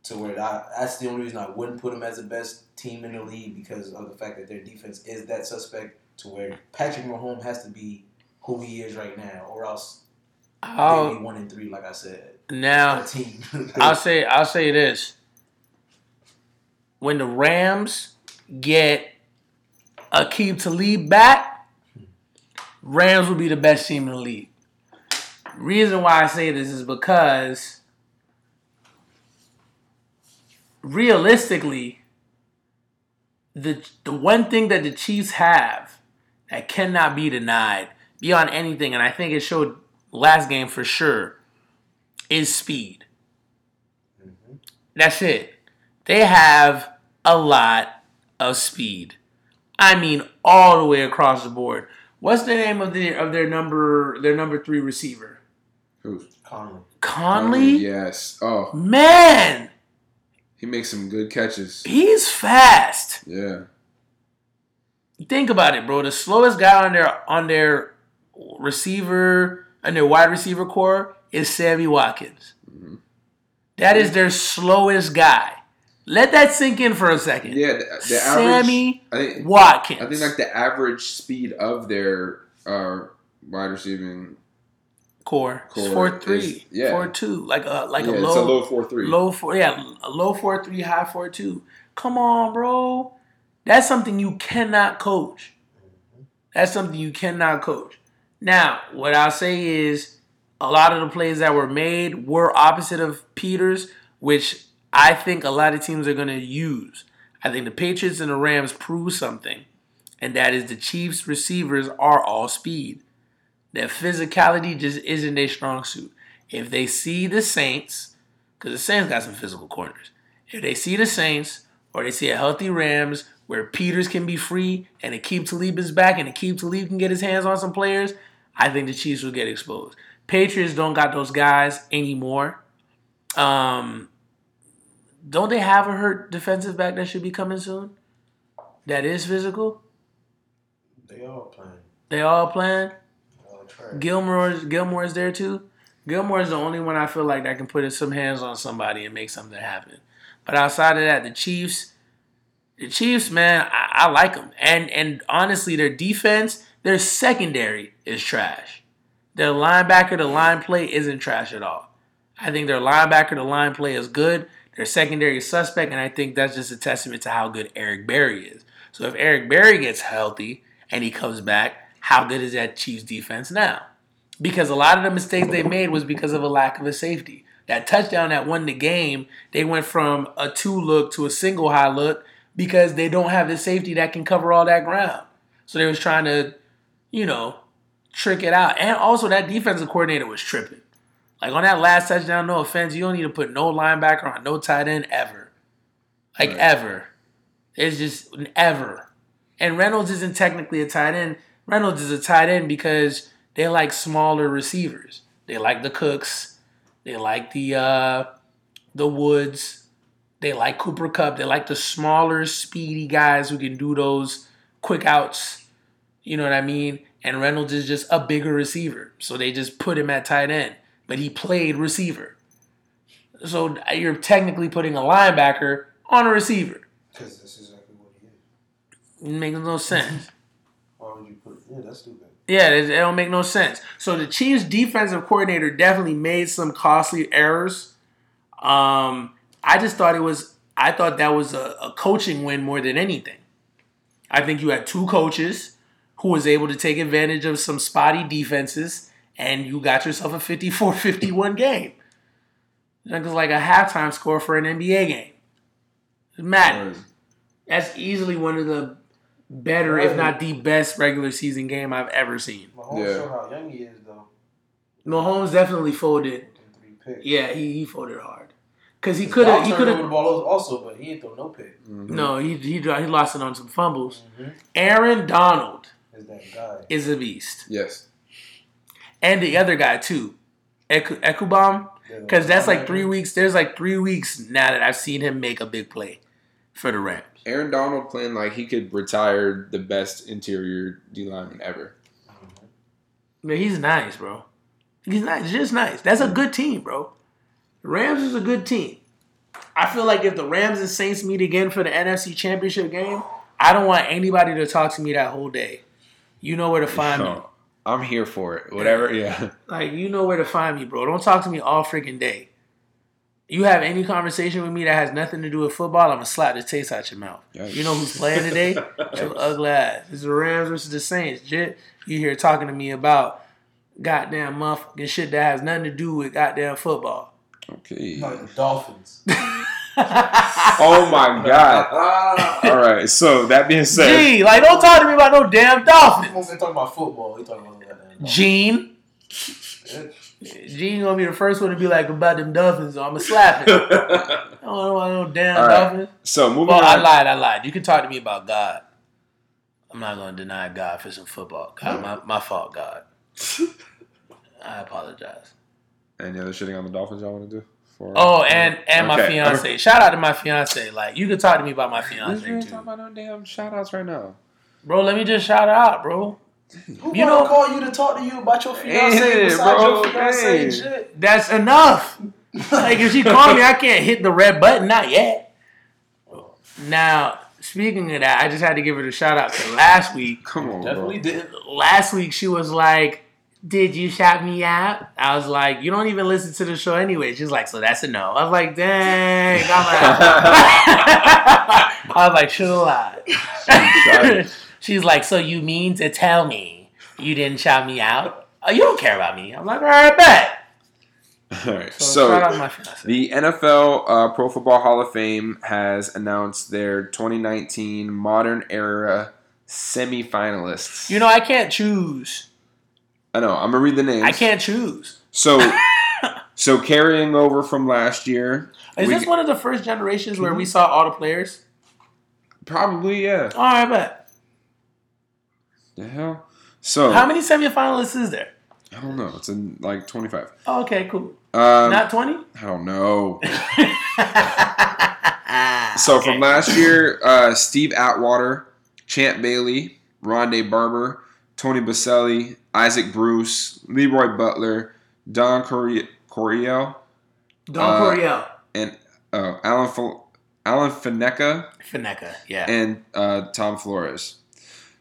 To where I, that's the only reason I wouldn't put them as the best team in the league because of the fact that their defense is that suspect. To where Patrick Mahomes has to be who he is right now, or else they'd be I'll, one and three, like I said. now team. I'll say I'll say this. When the Rams get Aqib Talib back, Rams will be the best team in the league. Reason why I say this is because realistically, the the one thing that the Chiefs have that cannot be denied beyond anything, and I think it showed last game for sure, is speed. That's it. They have a lot of speed. I mean, all the way across the board. What's the name of their of their number their number three receiver? Who? Conley. Conley. Yes. Oh, Man, he makes some good catches. he's fast. Yeah. Think about it, bro. The slowest guy on their on their receiver and their wide receiver core is Sammy Watkins. Mm-hmm. That is their slowest guy. Let that sink in for a second. Yeah. The, the Sammy average. I think. Watkins. I think like the average speed of their uh, wide receiving. core, core four three, is- yeah. four two, like a like yeah, a it's low, a low four three. low four, yeah, a low four three, high four two. Come on, bro. That's something you cannot coach. That's something you cannot coach. Now, what I'll say is a lot of the plays that were made were opposite of Peters, which I think a lot of teams are going to use. I think the Patriots and the Rams prove something, and that is the Chiefs receivers are all speed. Their physicality just isn't their strong suit. If they see the Saints, because the Saints got some physical corners, if they see the Saints or they see a healthy Rams where Peters can be free and Aqib Talib is back and Aqib Talib can get his hands on some players, I think the Chiefs will get exposed. Patriots don't got those guys anymore. Um, don't they have a hurt defensive back that should be coming soon? That is physical. They all playing. They all playing. They all trash. Gilmore Gilmore is there too. Gilmore is the only one I feel like that can put some hands on somebody and make something happen. But outside of that, the Chiefs, the Chiefs, man, I, I like them. And and honestly, their defense, their secondary is trash. Their linebacker, the line play isn't trash at all. I think their linebacker, the line play is good. Their secondary suspect, and I think that's just a testament to how good Eric Berry is. So if Eric Berry gets healthy and he comes back, how good is that Chiefs defense now? Because a lot of the mistakes they made was because of a lack of a safety. That touchdown that won the game, they went from a two look to a single high look because they don't have the safety that can cover all that ground. So they was trying to, you know, trick it out. And also that defensive coordinator was tripping. Like on that last touchdown, no offense, you don't need to put no linebacker on no tight end ever. Like Right. ever. It's just ever. And Reynolds isn't technically a tight end. Reynolds is a tight end because they like smaller receivers. They like the Cooks. They like the uh the Woods. They like Cooper Kupp. They like the smaller, speedy guys who can do those quick outs. You know what I mean? And Reynolds is just a bigger receiver. So they just put him at tight end. But he played receiver. So you're technically putting a linebacker on a receiver. Because that's exactly what he is. It makes no sense. Why would you put? Yeah, that's stupid. Yeah, it, it don't make no sense. So the Chiefs defensive coordinator definitely made some costly errors. Um, I just thought it was I thought that was a, a coaching win more than anything. I think you had two coaches who was able to take advantage of some spotty defenses and you got yourself a 54-51 game. That was like a halftime score for an NBA game. It's madness. That's easily one of the better, if not the best, regular season game I've ever seen. Mahomes Yeah. showed how young he is, though. Mahomes definitely folded. With them three picks. Yeah, he, he folded hard because he could have. He He could over the ball also, but he ain't throw no pick. No, he he he lost it on some fumbles. Mhm. Aaron Donald Is that guy? is a beast, Yes. And the other guy too, Eku, Ekubam, because that's like three weeks. There's like three weeks now that I've seen him make a big play for the Rams. Aaron Donald playing like he could retire the best interior D lineman ever. Man, he's nice, bro. He's nice, just nice. That's a good team, bro. The Rams is a good team. I feel like if the Rams and Saints meet again for the NFC Championship game, I don't want anybody to talk to me that whole day. You know where to find me. I'm here for it. Whatever. Yeah. Like you know where to find me, bro. Don't talk to me all freaking day. You have any conversation with me that has nothing to do with football, I'm gonna slap the taste out your mouth. Yikes. You know who's playing today? Your ugly ass. It's the Rams versus the Saints. Jit, you here talking to me about goddamn motherfucking shit that has nothing to do with goddamn football. Okay. No, the Dolphins. Oh my God. All right. So that being said, Gee, like don't talk to me about no damn Dolphins. wasn't talking about football. He talking about that. Gene. Gene gonna be the first one to be like about them Dolphins, so I'ma slap it. I don't want about no damn All right. Dolphins. so moving Well, I lied. I lied. You can talk to me about God. I'm not going to deny God for some football. God, my, my fault, God. I apologize. Any other shitting on the Dolphins y'all want to do? For Oh, and and my fiance. Shout out to my fiance. Like you can talk to me about my We fiance ain't too, talking about no damn shout outs right now. bro. Let me just shout out, bro. Who You you know- know, call you to talk to you about your fiance Hey, besides bro, your fiance hey. shit? That's enough. like if she called me, I can't hit the red button. Not yet. Now, speaking of that, I just had to give her a shout out to last week. Come on, Definitely bro. didn't. last week she was like, "Did you shout me out?" I was like, "You don't even listen to the show anyway." She's like, "So that's a no." I was like, "Dang!" I'm like, I was like, "Should have lied." She's like, "So you mean to tell me you didn't shout me out? Oh, you don't care about me?" I'm like, "All right, bet." All right. So, So, shout out to my fiance. the NFL uh, Pro Football Hall of Fame has announced their 2019 Modern Era semifinalists. You know, I can't choose. I know. I'm gonna read the names. I can't choose. So, so carrying over from last year, Is we- this one of the first generations where we saw all the players? probably yeah. All right, bet. The hell. So How many semifinalists is there? I don't know. It's in like 25. Oh, okay, cool. Um, Not 20? I don't know. So from last year, uh, Steve Atwater, Champ Bailey, Rondé Barber, Tony Boselli, Isaac Bruce, Leroy Butler, Don Coryell, Don Uh, Coryell. and uh, Alan F- Alan Faneca, Fineka, yeah. and uh, Tom Flores.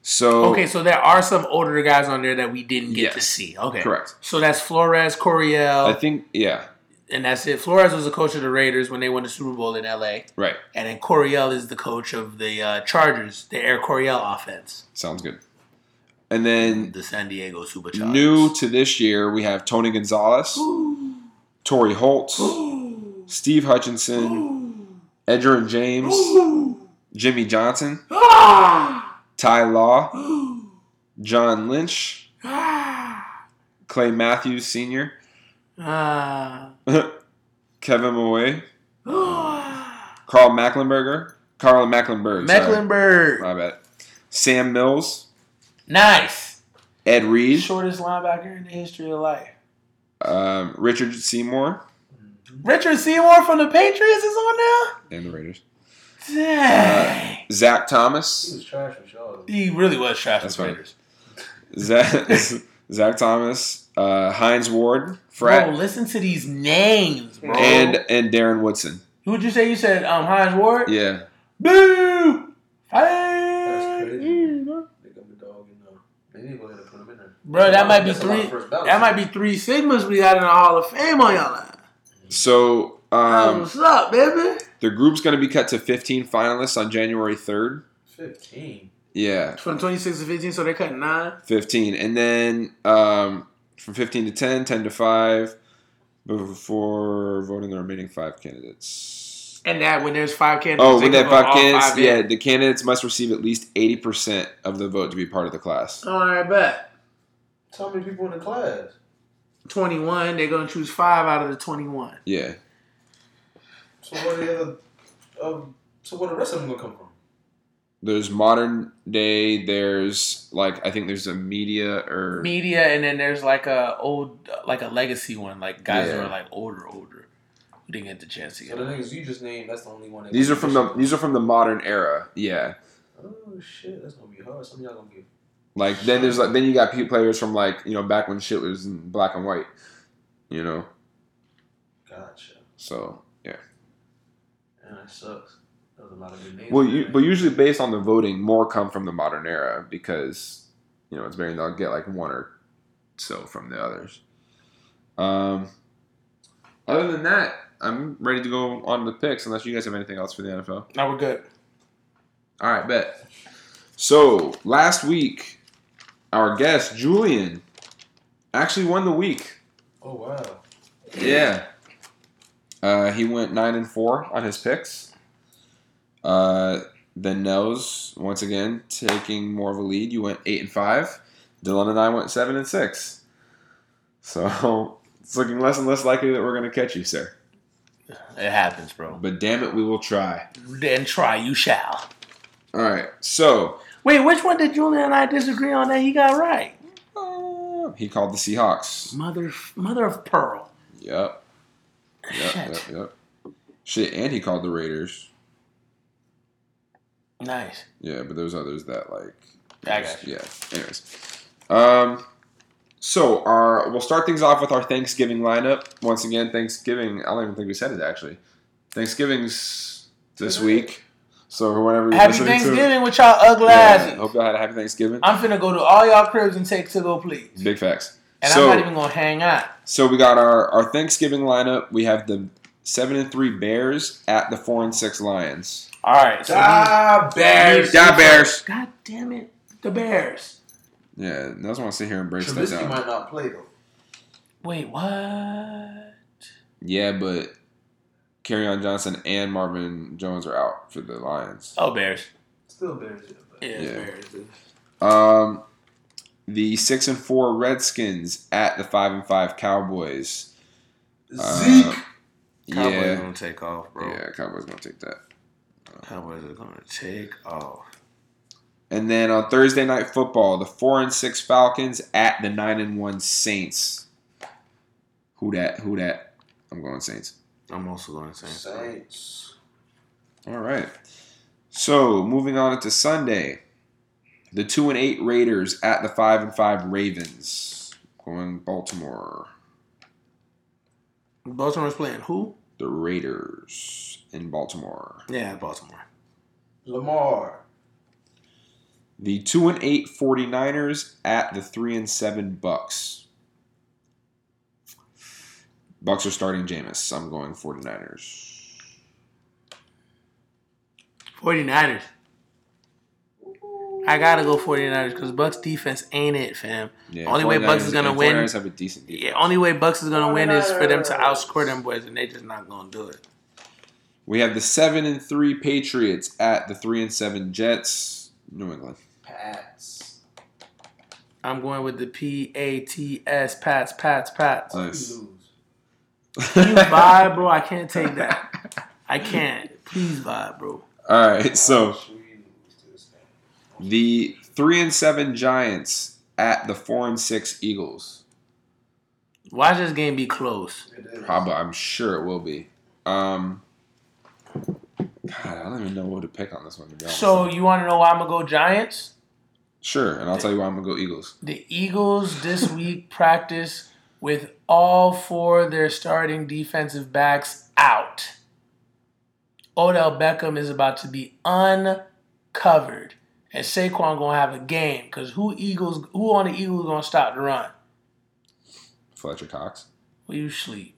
So okay, so there are some older guys on there that we didn't get to see. Okay. correct. So that's Flores, Coryell. I think yeah, and that's it. Flores was the coach of the Raiders when they won the Super Bowl in LA. right. And then Coryell is the coach of the uh, Chargers, the Air Coryell offense, Sounds good. And then the San Diego Superchargers. new to this year, we have Tony Gonzalez, Torry Holt, Steve Hutchinson, Edgerrin James, Jimmy Johnson, Ty Law, John Lynch, Clay Matthews Sr., Ah. Kevin Moe, Carl Mecklenberger, Carl Mecklenburg. Mecklenburg. My bad. Sam Mills, Nice. Ed Reed, Shortest linebacker in the history of life. um, Richard Seymour, Richard Seymour from the Patriots is on now? and the Raiders. Dang. Zach Thomas. He was trash with y'all. he really was trash That's with. Raiders. Zach, Zach Thomas, uh, Hines Ward, Bro, Fred, listen to these names, bro. and and Darren Woodson. Who would you say you said um Hines Ward? Yeah, Boo! That's Hey! crazy. They got the dog, you know. They need to go ahead and put him in there. Bro, that might be That's a lot of three. That might be three sigmas we got in the Hall of Fame on y'all line. So um, What's up, baby? the group's going to be cut to 15 finalists on January 3rd. 15. Yeah, From 26 to 15, so they're cutting nine. 15, and then um, from 15 to 10, 10 to 5, before voting the remaining five candidates. And that when there's five candidates. Oh, when can that five candidates, five yeah, in. the candidates must receive at least 80% of the vote to be part of the class. All right, bet. How many people in the class? 21. They're gonna choose five out of the 21. Yeah. So what are the other? Um, so where the rest of them gonna come from? There's modern day, there's like, I think there's a media or. Media, and then there's like a old, like a legacy one, like guys who are like older, older, who didn't get the chance to So the niggas you just named, that's the only one. These are from the these are from the modern era. Yeah. Oh shit, that's gonna be hard. Some of y'all gonna get. Like then there's like then you got pe- players from like you know back when shit was in black and white, you know. Gotcha. So yeah. And that sucks. That was a lot of good names. Well, you, but usually based on the voting, more come from the modern era because you know it's very they'll get like one or so from the others. Um. Other than that, I'm ready to go on to the picks. Unless you guys have anything else for the NFL. Now we're good. All right, bet. So last week, our guest Julian actually won the week. Oh wow. Yeah. Uh, he went nine and four on his picks. Uh, then Nels once again taking more of a lead. You went eight and five. Dylan and I went seven and six. So it's looking less and less likely that we're going to catch you, sir. It happens, bro. But damn it, we will try. Then try, you shall. All right. So Wait, which one did Julian and I disagree on that he got right? uh, he called the Seahawks. Mother, mother of pearl. Yep. Yep. Shit. Yep. Yep. Shit, and he called the Raiders. Nice. Yeah, but there's others that like. I got you. Yeah. Anyways, um, so our we'll start things off with our Thanksgiving lineup. Once again, Thanksgiving. I don't even think we said it actually. Thanksgiving's this week. So whenever you're Happy Thanksgiving with y'all ugly to, yeah, asses. hope y'all had a happy Thanksgiving. I'm finna go to all y'all cribs and take to go, please. Big facts. And so, I'm not even gonna hang out. so we got our our Thanksgiving lineup. We have the seven and three Bears at the four and six Lions. All right. So Ah, Bears. Yeah, Bears. God damn it, the Bears. Yeah, that's why I sit here and break stuff Trubisky down. might not play though. Wait, what? Yeah, but on Johnson and Marvin Jones are out for the Lions. Oh, Bears. Still Bears. Yeah, but Yeah, Yeah. Bears. dude. Um, the six and four Redskins at the five and five Cowboys. Uh, Zeke. Cowboys yeah, gonna take off, bro. yeah, Cowboys gonna take that. Cowboys are gonna take off. And then on Thursday night football, the four and six Falcons at the nine and one Saints. Who that? Who that? I'm going Saints. I'm also going to say. Saints. All right. So moving on to Sunday, the two and eight Raiders at the five and five Ravens. Going Baltimore. Baltimore's playing who? The Raiders in Baltimore. Yeah, Baltimore. Lamar. The two and eight 49ers at the three and seven Bucks. Bucks are starting Jameis. I'm going 49ers. 49ers. I gotta go 49ers because Bucks defense ain't it, fam. Yeah, Only way Bucks is gonna win- 49ers have a decent defense. Yeah, only way Bucks is gonna win is for them to outscore them boys, and they just not gonna do it. We have the seven and three Patriots at the three and seven Jets. New England. Pats. I'm going with the P A T S Pats Pats Pats. Nice. You lose. You vibe, bro? I can't take that. I can't. Please vibe, bro. All right, so oh, Should we lose to this game? The three and seven Giants at the four and six Eagles. Watch this game be close. Probably, I'm sure it will be. Um, God, I don't even know what to pick on this one. To be honest. So you want to know why I'm gonna go Giants? sure, and I'll tell you why I'm gonna go Eagles. The Eagles this week practice with all four of their starting defensive backs out. Odell Beckham is about to be uncovered, and Saquon gonna have a game. Cause who Eagles? Who on the Eagles gonna stop the run? Fletcher Cox. Will you sleep?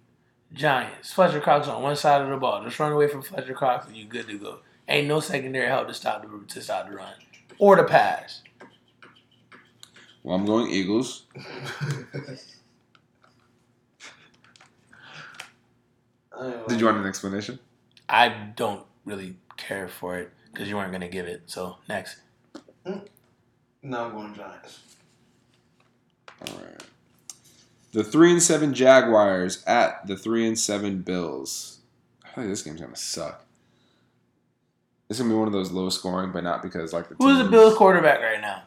Giants. Fletcher Cox on one side of the ball. Just run away from Fletcher Cox and you good to go. Ain't no secondary help to stop the to stop the run or the pass. Well, I'm going Eagles. Did you want an explanation? I don't really care for it because you weren't gonna give it. So next, No, I'm going to Giants. All right. The three and seven Jaguars at the three and seven Bills. I feel like this game's gonna suck. This is gonna be one of those low scoring, but not because like the who's the Bills quarterback right now?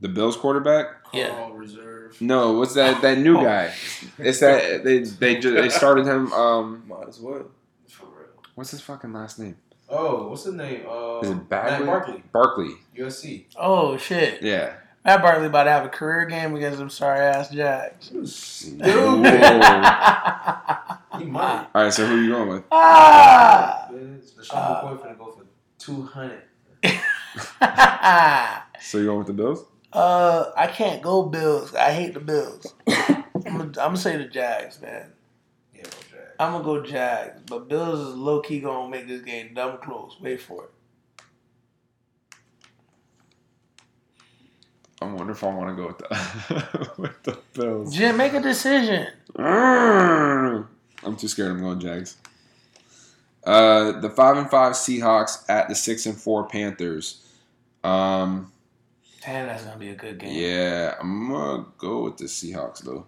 The Bills quarterback? Yeah. Call reserve. No, what's that? That new Oh. guy. It's that they they just, they started him. Um, Might as well. For real. what's his fucking last name? Oh, what's his name? Uh, Is it Matt Bagley? Barkley, Barkley. USC. Oh shit! Yeah. Matt Barkley about to have a career game against them sorry ass Jags. Whoa. He might. All right. So who are you going with? ah! Biz, LeSean McCoy finna go for two hundred. So you going with the Bills? uh, I can't go Bills. I hate the Bills. I'm gonna, I'm gonna say the Jags, man. Yeah, no drag. I'm gonna go Jags, but Bills is low key gonna make this game dumb close. Wait for it. I wonder if I want to go with the with the Bills. Jim, make a decision. I'm too scared. I'm going Jags. Uh, the five and five Seahawks at the six and four Panthers. Um, Damn, that's gonna be a good game. yeah, I'm gonna go with the Seahawks though.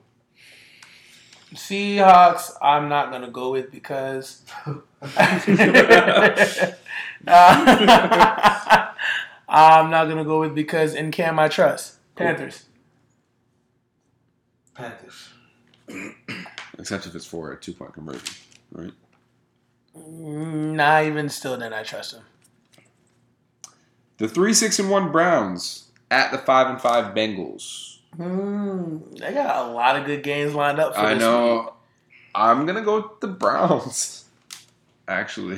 Seahawks, I'm not gonna go with because Uh, I'm not gonna go with because in Cam I trust Panthers. Panthers. Except if it's for a two point conversion, right? Mm, Not even still, then I trust them. The three six and one Browns at the five and five Bengals. Mm, they got a lot of good games lined up. For I this know. I'm gonna go with the Browns. Actually,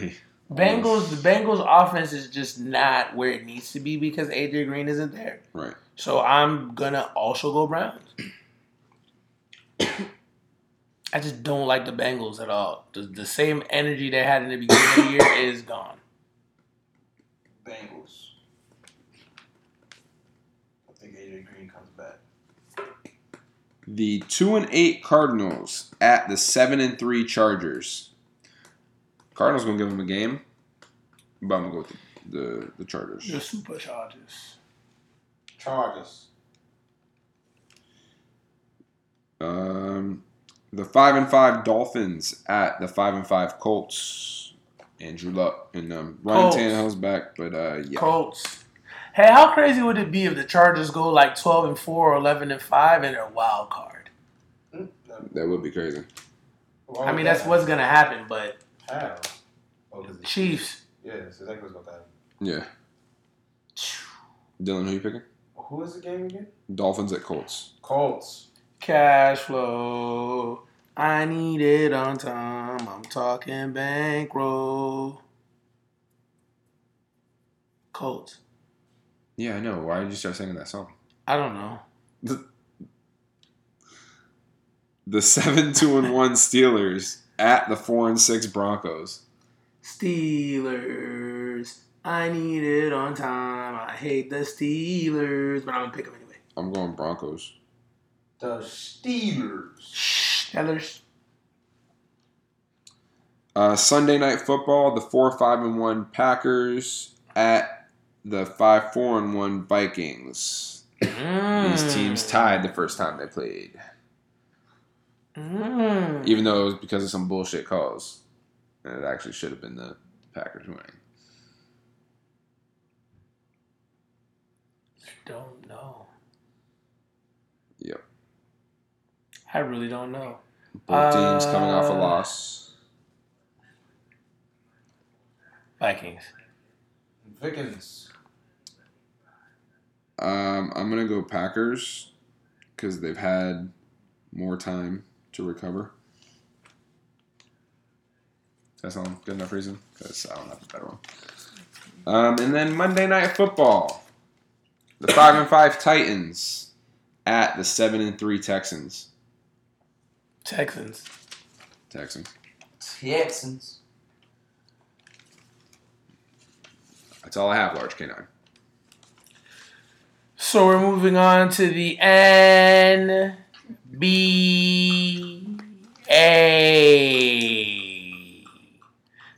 week. Bengals. The Bengals offense is just not where it needs to be because AJ Green isn't there. right. So I'm gonna also go Browns. I just don't like the Bengals at all. The, the same energy they had in the beginning of the year is gone. Bengals. I think AJ Green comes back. The two and eight Cardinals at the seven and three Chargers. Cardinals gonna give them a game, but I'm gonna go with the the, the Chargers. The Super Chargers. Chargers. Um, the five and five Dolphins at the five and five Colts. Andrew Luck and um, Ryan Colts. Tannehill's back, but uh, yeah, Colts. Hey, how crazy would it be if the Chargers go like 12 and 4 or 11 and 5 and they're a wild card? Hmm? That would be crazy. Why I mean, that's that what's going to happen, but How? Oh, 'cause the Chiefs. Yeah, that's exactly what's about to happen. Yeah. Dylan, who you picking? Who is the game again? Dolphins at Colts. Colts. Cash flow. I need it on time. I'm talking bankroll. Colts. Yeah, I know. Why did you start singing that song? I don't know. The seven two and one Steelers at the four and six Broncos. Steelers. I need it on time. I hate the Steelers, but I'm gonna pick them anyway. I'm going Broncos. The Steelers. Steelers. Uh, Sunday night football, the four five and one Packers at the five four and one Vikings. These Mm. teams tied the first time they played. Mm. even though it was because of some bullshit calls. And it actually should have been the Packers winning. Don't know. Yep. I really don't know. Both teams coming off a Uh, loss. Vikings. Vikings. Um, I'm gonna go Packers because they've had more time to recover. That's all good enough reason because I don't have a better one. Um, and then Monday Night Football, the five and five Titans at the seven and three Texans. Texans. Texans. Texans. That's all I have. Large canine. So we're moving on to the N B A.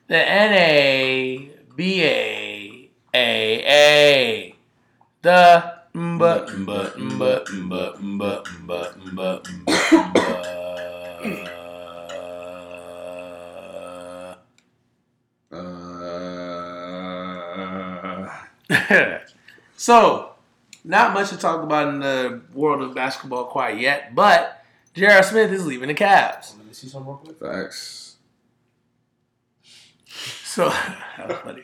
The N A B A A A. The mba mba mba mba mba mba mba. Uh, so, not much to talk about in the world of basketball quite yet, but J.R. Smith is leaving the Cavs. Let me see something real quick. facts. So, funny.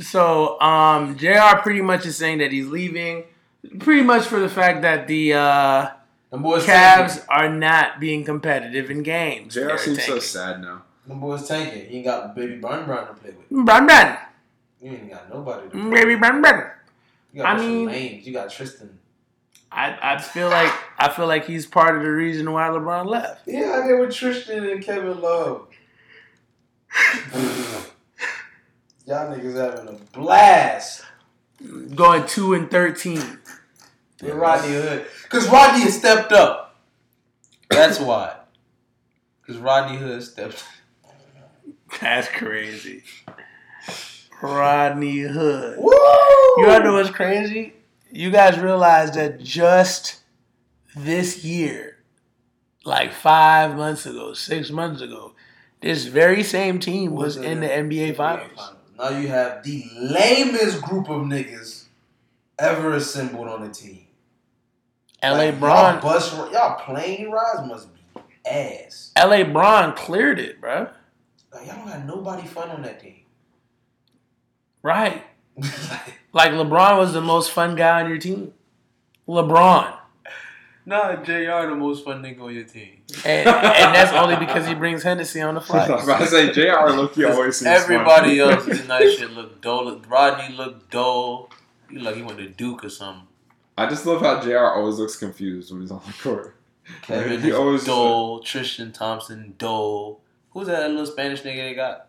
So, um, J.R. pretty much is saying that he's leaving, pretty much for the fact that the uh, Them boys Cavs tanking. are not being competitive in games. JR They're seems so sad now. The boys tanking. He ain't got baby Brown Brown to play with. Brun Brun. You ain't got nobody to play Baby with. Brun Brun. You got I I mean- names. You got Tristan. I, I feel like I feel like he's part of the reason why LeBron left. Yeah, I get with Tristan and Kevin Love. Y'all niggas having a blast Going two and thirteen. with Rodney Hood. Because Rodney has stepped up. That's why. Because Rodney Hood stepped up. That's crazy. Rodney Hood. Woo! You know what's crazy? You guys realize that just this year, like five months ago, six months ago, this very same team was in the NBA Finals. Now you have the lamest group of niggas ever assembled on the team. LA Like, Y'all, Braun, bus, y'all plane rides must be ass. LeBron cleared it, bro. Like, y'all don't got nobody fun on that team. Right. Like, Like LeBron was the most fun guy on your team. LeBron. Nah, JR the most fun nigga on your team. And, and that's only because he brings Hennessy on the I was flight. about to say Jr. Look, always seems Everybody funny. else in that shit look dull. Rodney looked dull. He like he went to Duke or something. I just love how Jr. always looks confused when he's on the court. Kevin he is always dull. Tristan Thompson dull. Who's that little Spanish nigga they got?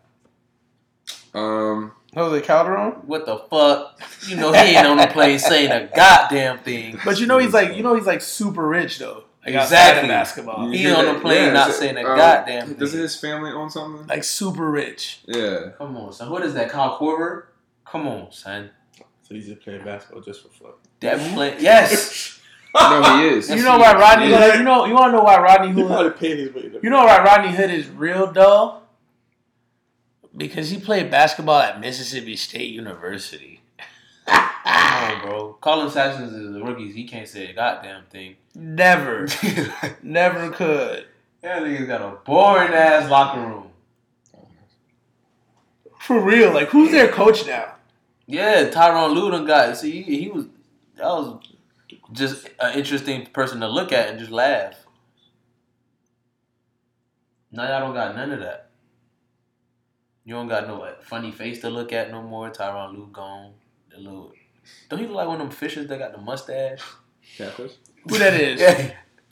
Um, Jose Calderon? What the fuck? You know he ain't on the plane saying a goddamn thing. But you know he's like you know he's like super rich though. Like Exactly. basketball. He on the plane not is it- saying a um, goddamn thing. Doesn't his family own something? Like super rich. Yeah. Come on, son. What is that? Kyle Korver? Come on, son. So he's just playing basketball just for fun. That play. Yes. No, he is. You know why Rodney Hood you know you wanna know why Rodney Hood paid his way. to- you know why Rodney Hood is real dull? Because he played basketball at Mississippi State University. Come on, bro. Collin Sexton is the rookies. He can't say a goddamn thing. Never. that Never could. nigga's got a boring ass locker room. For real. Like who's their coach now? Yeah, Tyronn Lue got. See, he, he was. That was just an interesting person to look at and just laugh. Now y'all don't got none of that. You don't got no like, funny face to look at no more. Tyronn Lue gone. The little. Don't he look like one of them fishes that got the mustache? Catfish. Who that is? Yeah.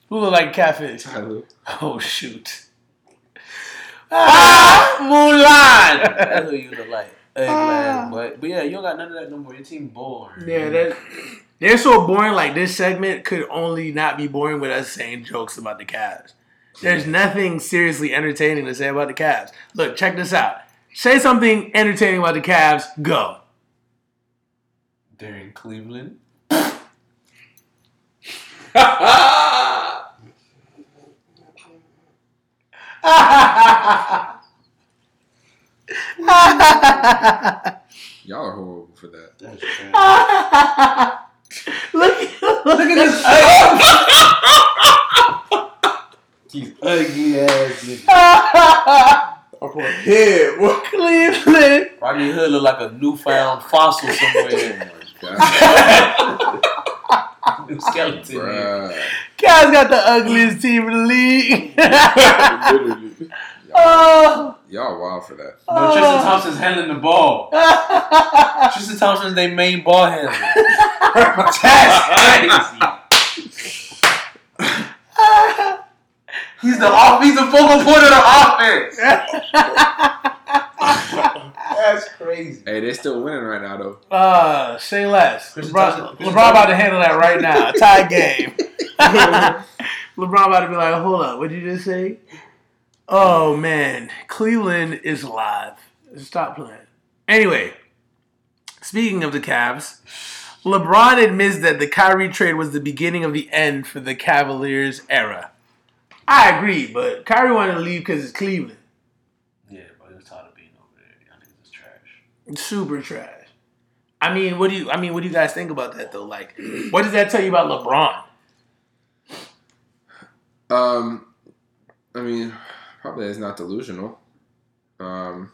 Who look like catfish? Tyler. Oh shoot. Ah, Mulan. That's who you look like. Ugly ass boy. But yeah, you don't got none of that no more. Your team boring. Yeah, that they're so boring. Like this segment could only not be boring with us saying jokes about the Cavs. There's nothing seriously entertaining to say about the Cavs. Look, check this out. Say something entertaining about the Cavs. Go. They're in Cleveland. Y'all are horrible for that. That's look, look at this. These ugly ass niggas. I'm going head. Cleveland. Rodney Hood look like a newfound fossil somewhere. Oh God, New skeleton. man. bruh. Cavs got the ugliest team in the league. Literally. oh. Y'all wild for that. No, Tristan Thompson's handling the ball. Tristan Thompson's their main ball handler. That's crazy. He's the off. He's the focal point of the offense. That's crazy. Hey, they're still winning right now though. Uh, say less. LeBron, LeBron about to handle that right now. Tie game. LeBron about to be like, hold up, what did you just say? Oh man, Cleveland is alive. Stop playing. Anyway, speaking of the Cavs, LeBron admits that the Kyrie trade was the beginning of the end for the Cavaliers era. I agree, but Kyrie wanted to leave because it's Cleveland. Yeah, but he was tired of being over there. Y'all niggas is trash. super trash. I mean, what do you? I mean, what do you guys think about that though? Like, what does that tell you about LeBron? Um, I mean, probably it's not delusional. Um,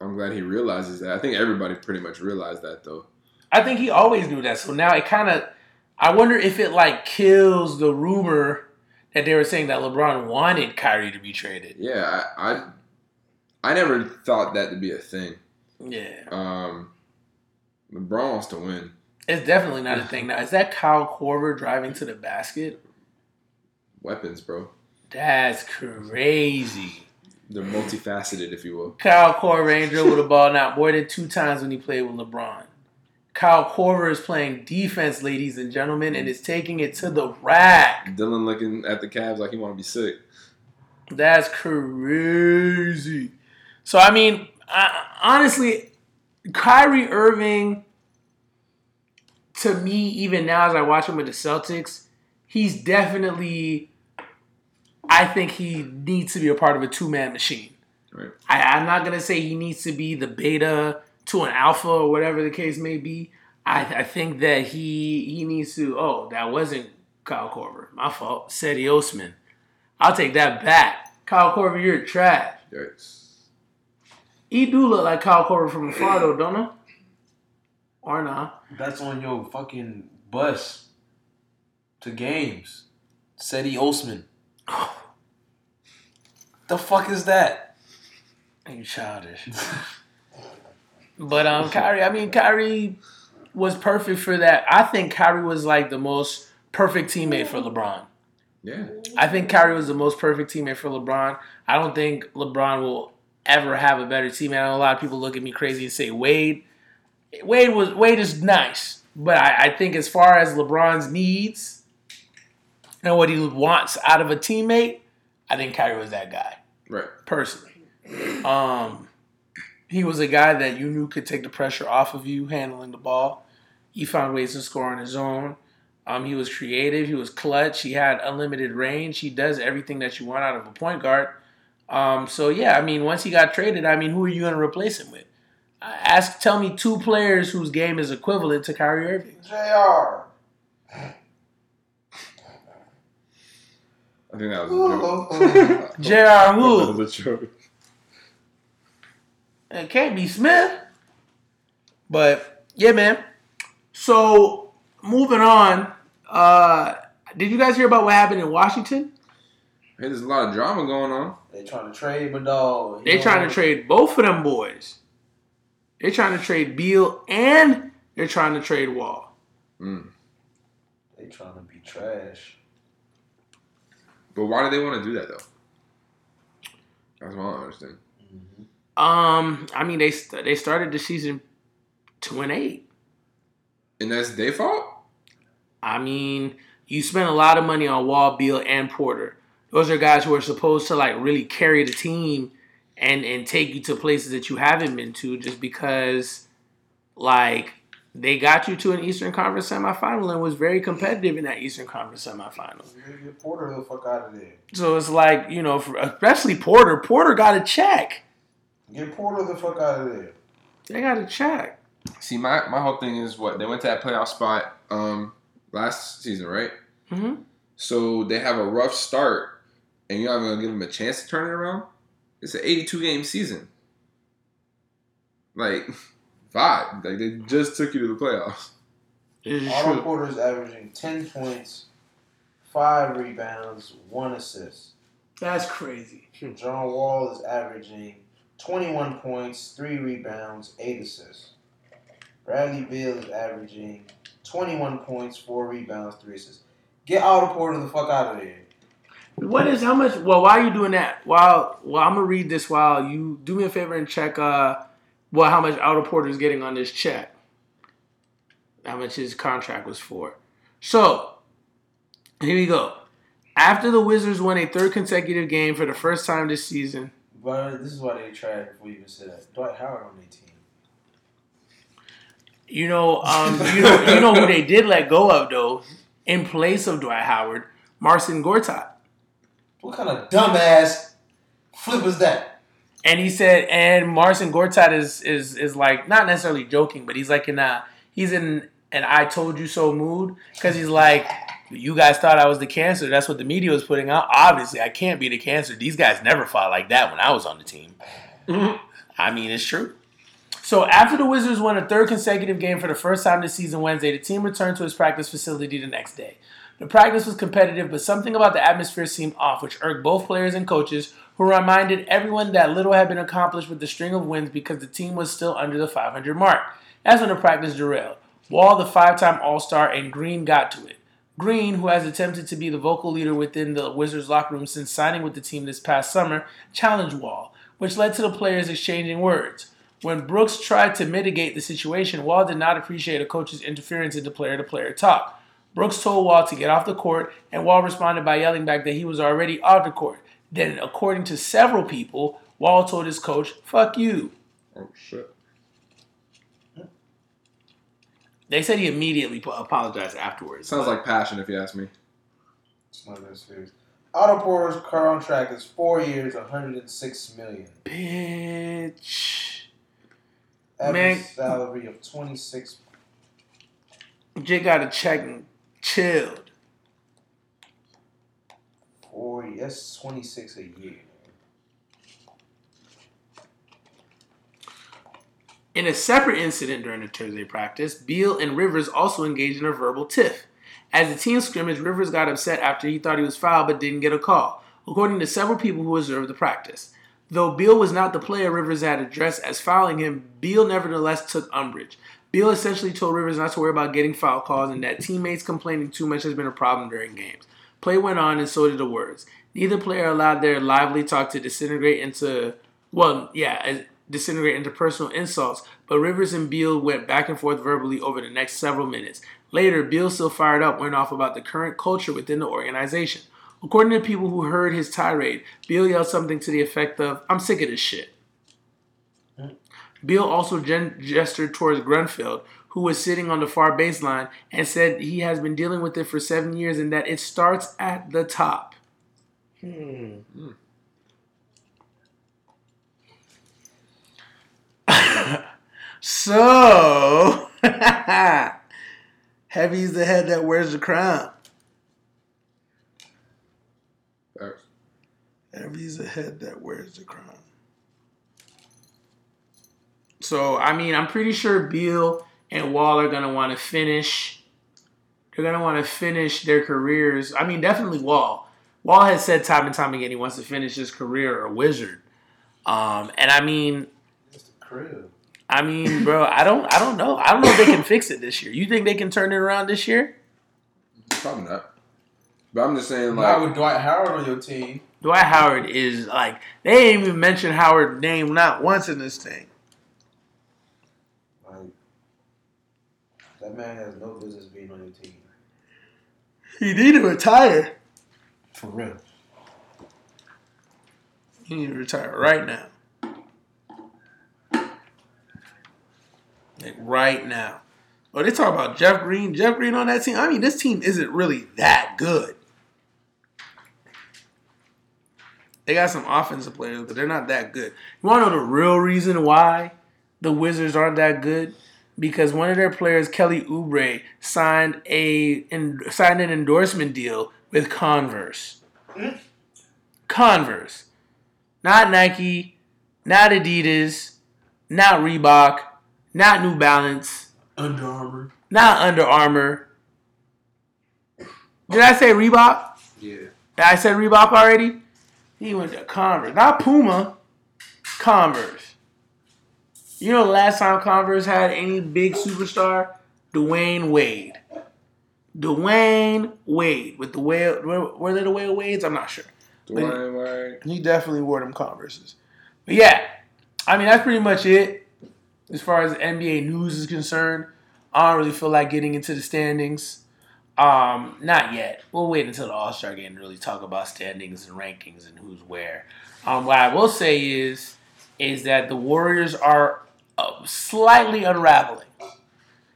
I'm glad he realizes that. I think everybody pretty much realized that though. I think he always knew that. So now it kind of, I wonder if it like kills the rumor that they were saying that LeBron wanted Kyrie to be traded. Yeah, I, I, I never thought that to be a thing. Yeah, Um, LeBron wants to win. it's definitely not a thing now. Is that Kyle Korver driving to the basket? Weapons, bro. That's crazy. They're multifaceted, if you will. Kyle Korver ain't dribbled the ball not more than two times when he played with LeBron. Kyle Korver is playing defense, ladies and gentlemen, and is taking it to the rack. Dylan looking at the Cavs like he want to be sick. That's crazy. So I mean, I, honestly, Kyrie Irving, to me, even now as I watch him with the Celtics, he's definitely. I think he needs to be a part of a two man machine. Right. I, I'm not gonna say he needs to be the beta to an alpha or whatever the case may be. I, I think that he he needs to. Oh, that wasn't Kyle Korver. My fault. Cedi Osman. I'll take that back. Kyle Korver, you're trash. Yikes. He do look like Kyle Korver from afar though, don't he? Or not? That's on your fucking bus to games. Cedi Osman. the fuck is that? Are You childish. but um, Kyrie, I mean, Kyrie was perfect for that. I think Kyrie was like the most perfect teammate for LeBron. Yeah. I think Kyrie was the most perfect teammate for LeBron. I don't think LeBron will ever have a better teammate. I know a lot of people look at me crazy and say Wade. Wade was Wade is nice, but I, I think as far as LeBron's needs and what he wants out of a teammate, I think Kyrie was that guy Right. personally. Um, he was a guy that you knew could take the pressure off of you handling the ball. He found ways to score on his own. Um, he was creative. He was clutch. He had unlimited range. He does everything that you want out of a point guard. Um, so yeah, I mean, once he got traded, I mean, who are you going to replace him with? Uh, Ask, tell me two players whose game is equivalent to Kyrie Irving. JR. I think that was a joke. J.R. That Who? was a joke. It can't be Smith. But yeah, man. So moving on. Uh, did you guys hear about what happened in Washington? Hey, there's a lot of drama going on. They trying to trade my dog. They trying to trade both of them boys. They're trying to trade Beal and they're trying to trade Wall. Mm. They trying to be trash. But why do they want to do that though? That's what I don't understand. Um, I mean they st- they started the season two and eight. And that's their fault? I mean, you spent a lot of money on Wall, Beal, and Porter. Those are guys who are supposed to like really carry the team and and take you to places that you haven't been to just because like They got you to an Eastern Conference semifinal and was very competitive in that Eastern Conference semifinal. Porter the fuck out of there. So it's like you know, for, especially Porter. Porter got a check. Get Porter the fuck out of there. They got to check. See, my, my whole thing is what they went to that playoff spot um last season, right? hmm So they have a rough start, and you're not gonna give them a chance to turn it around. It's an 82 game season. Like, vibe. Like they just took you to the playoffs. This is Otto true. Porter is averaging 10 points, 5 rebounds, 1 assist. That's crazy. John Wall is averaging 21 points, 3 rebounds, 8 assists. Bradley Beal is averaging 21 points, 4 rebounds, 3 assists. Get Otto Porter the fuck out of there. What is how much? Well, why are you doing that? While well, I'm gonna read this while you do me a favor and check. Uh, well, how much Otto Porter is getting on this check? How much his contract was for? So here we go. After the Wizards won a third consecutive game for the first time this season, But this is why they tried before you even said that. Dwight Howard on their team. you know, um, you know, you know who they did let go of though, in place of Dwight Howard, Marcin Gortat. What kind of dumbass flip is that? And he said, and Marcin Gortat is is is like not necessarily joking, but he's like in a he's in an I told you so mood because he's like, you guys thought I was the cancer. That's what the media was putting out. Obviously, I can't be the cancer. These guys never fought like that when I was on the team. Mm-hmm. I mean, it's true. So after the Wizards won a third consecutive game for the first time this season Wednesday, the team returned to its practice facility the next day. The practice was competitive, but something about the atmosphere seemed off, which irked both players and coaches, who reminded everyone that little had been accomplished with the string of wins because the team was still under the 500 mark. That's when the practice derailed. Wall, the five time All Star, and Green got to it. Green, who has attempted to be the vocal leader within the Wizards locker room since signing with the team this past summer, challenged Wall, which led to the players exchanging words. When Brooks tried to mitigate the situation, Wall did not appreciate a coach's interference into player to player talk. Brooks told Wall to get off the court, and Wall responded by yelling back that he was already off the court. Then, according to several people, Wall told his coach, fuck you. Oh shit. They said he immediately po- apologized afterwards. Sounds like passion, if you ask me. It's not that serious. Otto Porter's contract is four years, 106 million. Bitch. Average Man. salary of 26. Jay got a check and chilled. Four, that's 26 a year. In a separate incident during a Thursday practice, Beal and Rivers also engaged in a verbal tiff. As the team scrimmaged, Rivers got upset after he thought he was fouled but didn't get a call, according to several people who observed the practice. Though Beal was not the player Rivers had addressed as fouling him, Beal nevertheless took umbrage. Beal essentially told Rivers not to worry about getting foul calls and that teammates complaining too much has been a problem during games. Play went on and so did the words. Neither player allowed their lively talk to disintegrate into, well, yeah, disintegrate into personal insults, but Rivers and Beal went back and forth verbally over the next several minutes. Later, Beal, still fired up, went off about the current culture within the organization. According to people who heard his tirade, Beal yelled something to the effect of, I'm sick of this shit. Beal also gen- gestured towards Grunfeld, who was sitting on the far baseline, and said he has been dealing with it for seven years and that it starts at the top. Hmm. Hmm. So, heavy's the head that wears the crown. Facts. Heavy's the head that wears the crown. So, I mean, I'm pretty sure Beal and Wall are going to want to finish. They're going to want to finish their careers. I mean, definitely Wall. Wall has said time and time again he wants to finish his career a wizard. Um, and I mean, crib. I mean, bro, I don't, I don't know. I don't know if they can fix it this year. You think they can turn it around this year? Probably not. But I'm just saying, like, not like, with Dwight Howard on your team. Dwight Howard is like they ain't even mentioned Howard's name not once in this thing. Like, that man has no business being on your team. He need to retire. For real. He need to retire right now. Like right now. Oh, they talk about Jeff Green. Jeff Green on that team. I mean, this team isn't really that good. They got some offensive players, but they're not that good. You want to know the real reason why the Wizards aren't that good? Because one of their players, Kelly Oubre, signed a signed an endorsement deal with Converse. Converse, not Nike, not Adidas, not Reebok, not New Balance, Under Armour. not Under Armour. Did I say Reebok? Yeah. Did I said Reebok already? He went to Converse, not Puma. Converse. You know the last time Converse had any big superstar? Dwyane Wade. Dwyane Wade with the whale. Were, were they the whale Wades? I'm not sure. Dwyane Wade. He definitely wore them Converses. But yeah, I mean that's pretty much it as far as NBA news is concerned. I don't really feel like getting into the standings. Um, not yet. We'll wait until the All Star game to really talk about standings and rankings and who's where. Um, what I will say is, is that the Warriors are uh, slightly unraveling,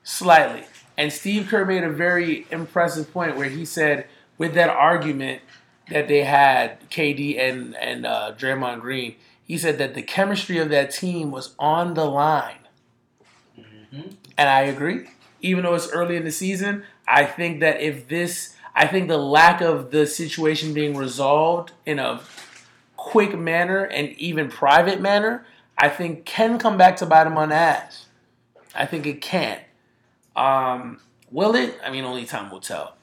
slightly. And Steve Kerr made a very impressive point where he said, with that argument that they had, KD and and uh, Draymond Green, he said that the chemistry of that team was on the line. And I agree. Even though it's early in the season, I think that if this, I think the lack of the situation being resolved in a quick manner and even private manner, I think can come back to bite him on the ass. I think it can. Um, will it? I mean, only time will tell.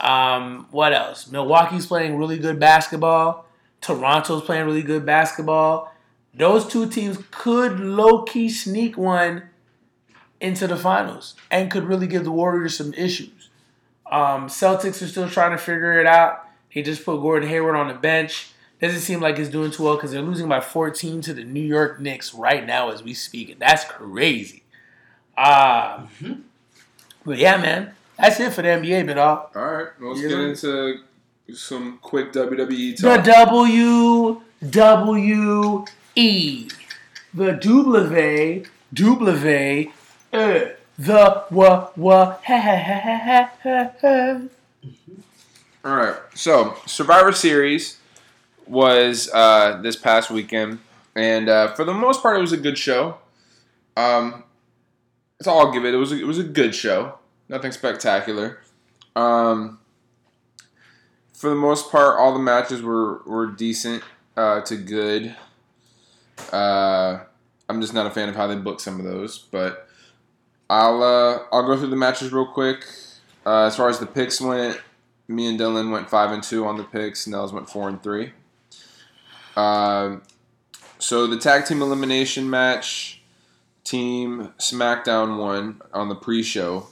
Um, what else? Milwaukee's playing really good basketball. Toronto's playing really good basketball. Those two teams could low key sneak one into the finals and could really give the Warriors some issues. Um, Celtics are still trying to figure it out. He just put Gordon Hayward on the bench. Doesn't seem like he's doing too well because they're losing by 14 to the New York Knicks right now as we speak. And that's crazy. Um, But yeah, man, that's it for the NBA, bit all. All right, let's Yeah. get into some quick WWE The. W W E. The W W the wa wa ha ha ha ha ha ha. All right, so Survivor Series was uh, this past weekend, and uh, for the most part, it was a good show. Um, that's all I'll give it. It was a, it was a good show. Nothing spectacular. Um, for the most part, all the matches were were decent uh, to good. Uh, I'm just not a fan of how they booked some of those, but I'll uh, I'll go through the matches real quick. Uh, as far as the picks went, me and Dylan went five and two on the picks. Nels went four and three. Um, so the tag team elimination match, Team SmackDown won on the pre-show.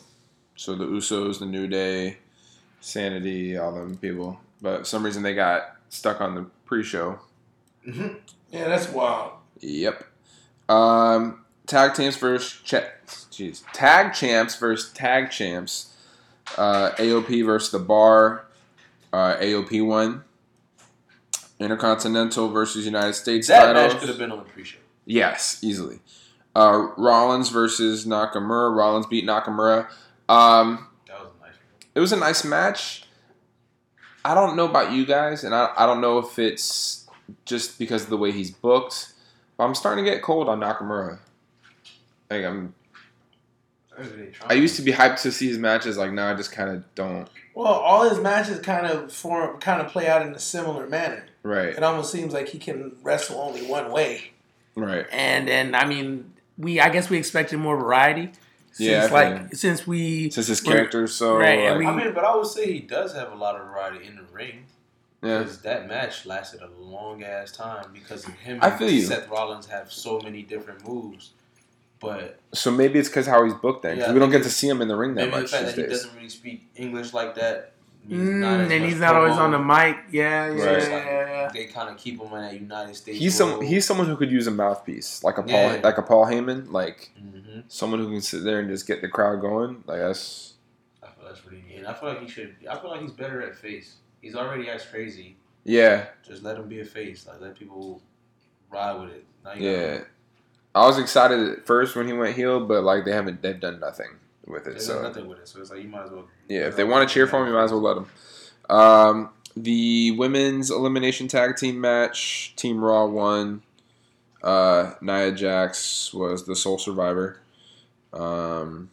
So the Usos, the New Day, Sanity, all them people. But for some reason they got stuck on the pre-show. Mhm. Yeah, that's wild. Yep. Um, tag teams versus cha- jeez, tag champs versus tag champs. Uh, AOP versus the Bar. Uh, AOP won. Intercontinental versus United States That titles. match could have been on the pre-show. Yes, easily. Uh, Rollins versus Nakamura. Rollins beat Nakamura. Um, That was a nice. it was a nice match. I don't know about you guys, and I, I don't know if it's just because of the way he's booked, but I'm starting to get cold on Nakamura. Like I'm, I used to be hyped to see his matches. Like now, I just kind of don't. Well, all his matches kind of form, kind of play out in a similar manner. Right, It almost seems like he can wrestle only one way. right. And and I mean, we I guess we expected more variety. Since Yeah, like think- since we Since his character so Right, and like, I mean, but I would say he does have a lot of variety in the ring. yeah, Because that match lasted a long ass time because of him I and feel you. Seth Rollins have so many different moves. But so maybe it's because how he's booked then. 'cause Yeah, we don't get to see him in the ring that maybe the much fact these that he days. doesn't really speak English like that. means Mm, not and he's not always on the mic. Yeah, yeah, Right. So it's like yeah, yeah. They kind of keep him in that United States. He's some he's someone who could use a mouthpiece, like a Paul Yeah. like a Paul Heyman, like hmm someone who can sit there and just get the crowd going. Like that's I feel that's what he needs. I feel like he should. I feel like he's better at face. He's already acts crazy. yeah, Just let him be a face. Like let people ride with it. Now you yeah. I was excited at first when he went heel, but like they haven't they've done nothing. with it. There's So nothing with it, so it's like you might as well. yeah, if they want to cheer for him, you might as well let them. Um, the women's elimination tag team match, Team Raw won. Uh, Nia Jax was the sole survivor. Um,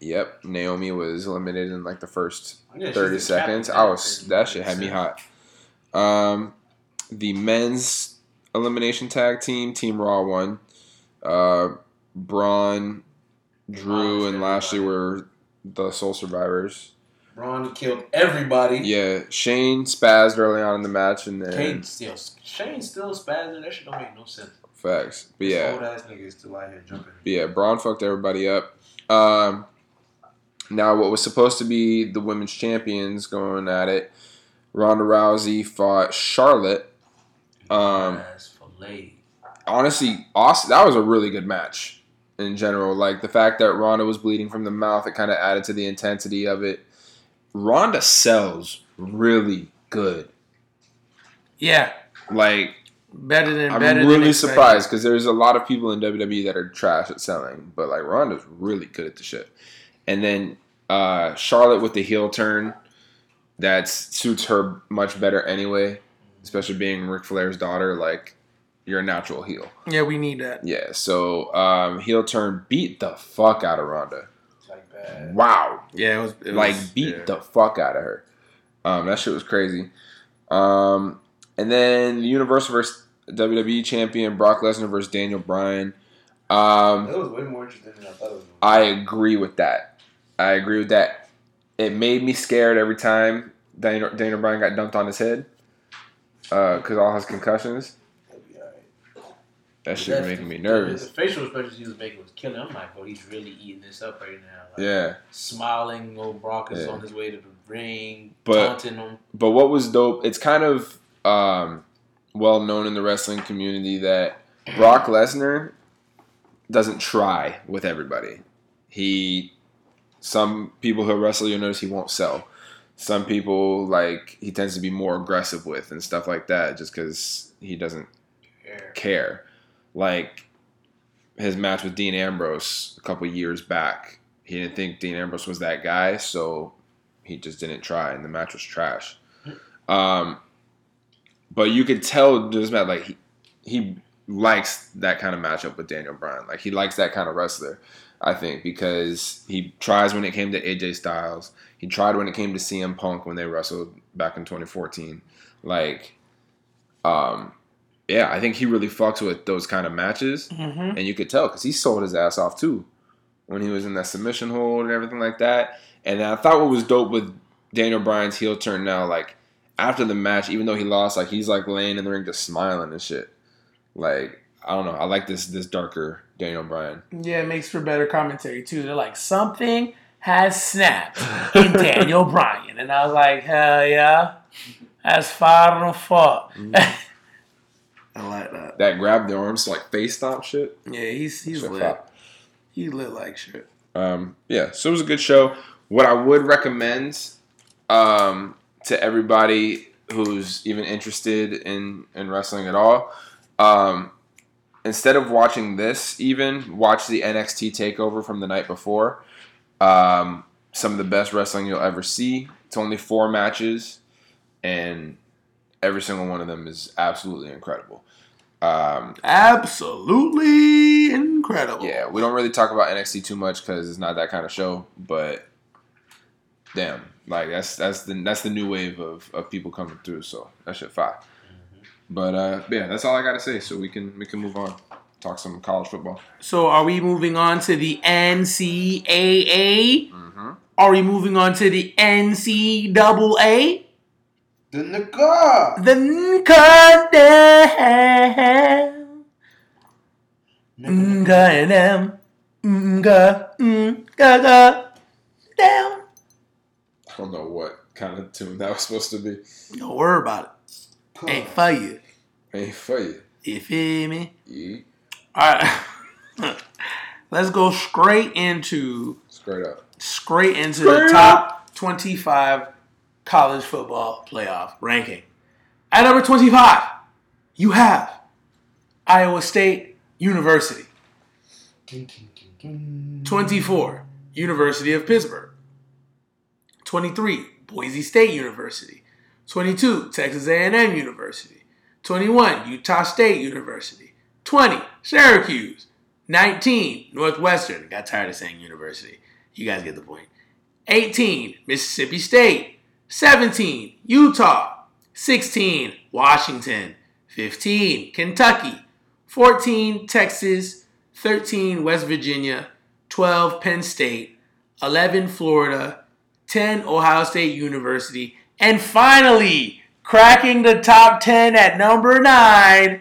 yep, Naomi was eliminated in like the first Yeah, 30 seconds. I was that shit had me hot. Um, the men's elimination tag team, Team Raw won. Uh, Braun, Drew, and Lashley were the sole survivors. Braun killed everybody. Yeah, Shane spazzed early on in the match, and then Kane still, Shane still spazzing. That shit don't make no sense. facts. But yeah, old ass nigga is still out here jumping. But yeah, Braun fucked everybody up. Um, now, what was supposed to be the women's champions going at it, Ronda Rousey fought Charlotte. Um, ass filleted. Honestly, awesome. That was a really good match in general. Like the fact that Ronda was bleeding from the mouth, it kind of added to the intensity of it. Ronda sells really good. Yeah, Like better than I'm better really surprised because there's a lot of people in WWE that are trash at selling, but like Ronda's really good at the shit. And then uh, Charlotte with the heel turn that suits her much better anyway, especially being Ric Flair's daughter. Like you're a natural heel. Yeah, we need that. Yeah. So um, heel turn beat the fuck out of Ronda. Like bad. Wow. Yeah, it was, it was like beat yeah. the fuck out of her. Um, that shit was crazy. Um, and then the Universal versus WWE champion Brock Lesnar versus Daniel Bryan. Um, That was way more interesting than I thought it was. I agree with that. I agree with that. It made me scared every time Daniel, Daniel Bryan got dumped on his head because all his concussions. be. It'll be alright. That shit was making me nervous. The nervous. facial expressions he was making was killing. I'm like, bro, he's really eating this up right now. Like, Yeah. Smiling, old Brock is Yeah. on his way to the ring, But- taunting him. But what was dope? It's kind of um, well known in the wrestling community that Brock Lesnar doesn't try with everybody. He, some people who wrestle, you'll notice he won't sell. Some people like he tends to be more aggressive with and stuff like that, just because he doesn't Yeah. care. Like his match with Dean Ambrose a couple years back, he didn't think Dean Ambrose was that guy, so he just didn't try, and the match was trash. Um, but you could tell this match like he he likes that kind of matchup with Daniel Bryan. Like he likes that kind of wrestler. I think because he tries when it came to AJ Styles. He tried when it came to CM Punk when they wrestled back in 2014. Like, um, yeah, I think he really fucks with those kind of matches, Mhm. and you could tell because he sold his ass off too when he was in that submission hold and everything like that. And I thought what was dope with Daniel Bryan's heel turn now, like after the match, even though he lost, like he's like laying in the ring just smiling and shit. Like I don't know, I like this this darker Daniel Bryan. Yeah, it makes for better commentary too. They're like something has snapped in Daniel Bryan, and I was like, hell yeah, that's far and fuck. I like that. That grab the arms like face stomp shit. Yeah, he's he's Shit lit. He lit like shit. Um, yeah, so it was a good show. What I would recommend um, to everybody who's even interested in, in wrestling at all, um, instead of watching this, even watch the NXT takeover from the night before. Um, some of the best wrestling you'll ever see. It's only four matches, and every single one of them is absolutely incredible. Um, Absolutely incredible. yeah, we don't really talk about NXT too much because it's not that kind of show. But damn, like that's that's the that's the new wave of, of people coming through. So that shit fire. But uh, yeah, that's all I gotta say. So we can we can move on. Talk some college football. So are we moving on to the NCAA? Mm-hmm. Are we moving on to the NCAA? The nigga. The Goddamn. Goddamn. Goddamn. Down. I don't know what kind of tune that was supposed to be. Don't worry about it. Ain't for you. Ain't for you. You feel me? Yeah. All right. Let's go straight into Straight up. straight into the top 25 college football playoff ranking. At number 25, you have Iowa State University. 24, University of Pittsburgh. 23, Boise State University. 22, Texas A&M University. 21, Utah State University. 20, Syracuse. 19, Northwestern. Got tired of saying university. You guys get the point. 18, Mississippi State. 17, Utah. 16, Washington. 15, Kentucky. 14, Texas. 13, West Virginia. 12, Penn State. 11, Florida. 10, Ohio State University. And finally, cracking the top 10 at number 9,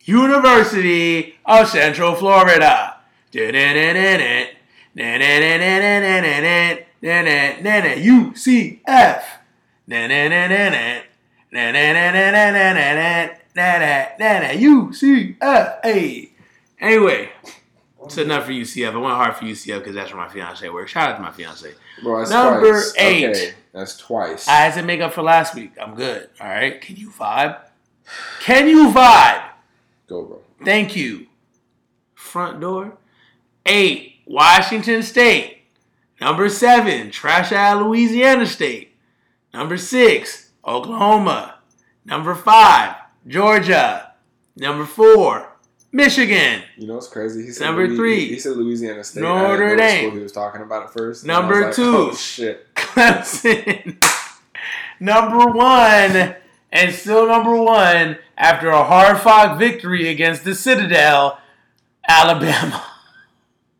University of Central Florida. UCF. UCF. Hey. Anyway, it's enough for UCF. I went hard for UCF because that's where my fiance works. Shout out to my fiance. Bro, that's Number twice. eight. Okay, that's twice. I had to make up for last week. I'm good. All right. Can you vibe? Can you vibe? Go, bro. Thank you. Front door. Eight, Washington State. Number seven, Trash Out Louisiana State. Number six, Oklahoma. Number five, Georgia. Number four, Michigan. You know what's crazy? He said Number Louis- three. He said Louisiana State. Notre I didn't know Dame. He was talking about it first. Number I two. Like, oh shit. Clemson. number one, and still number one after a hard fought victory against the Citadel, Alabama.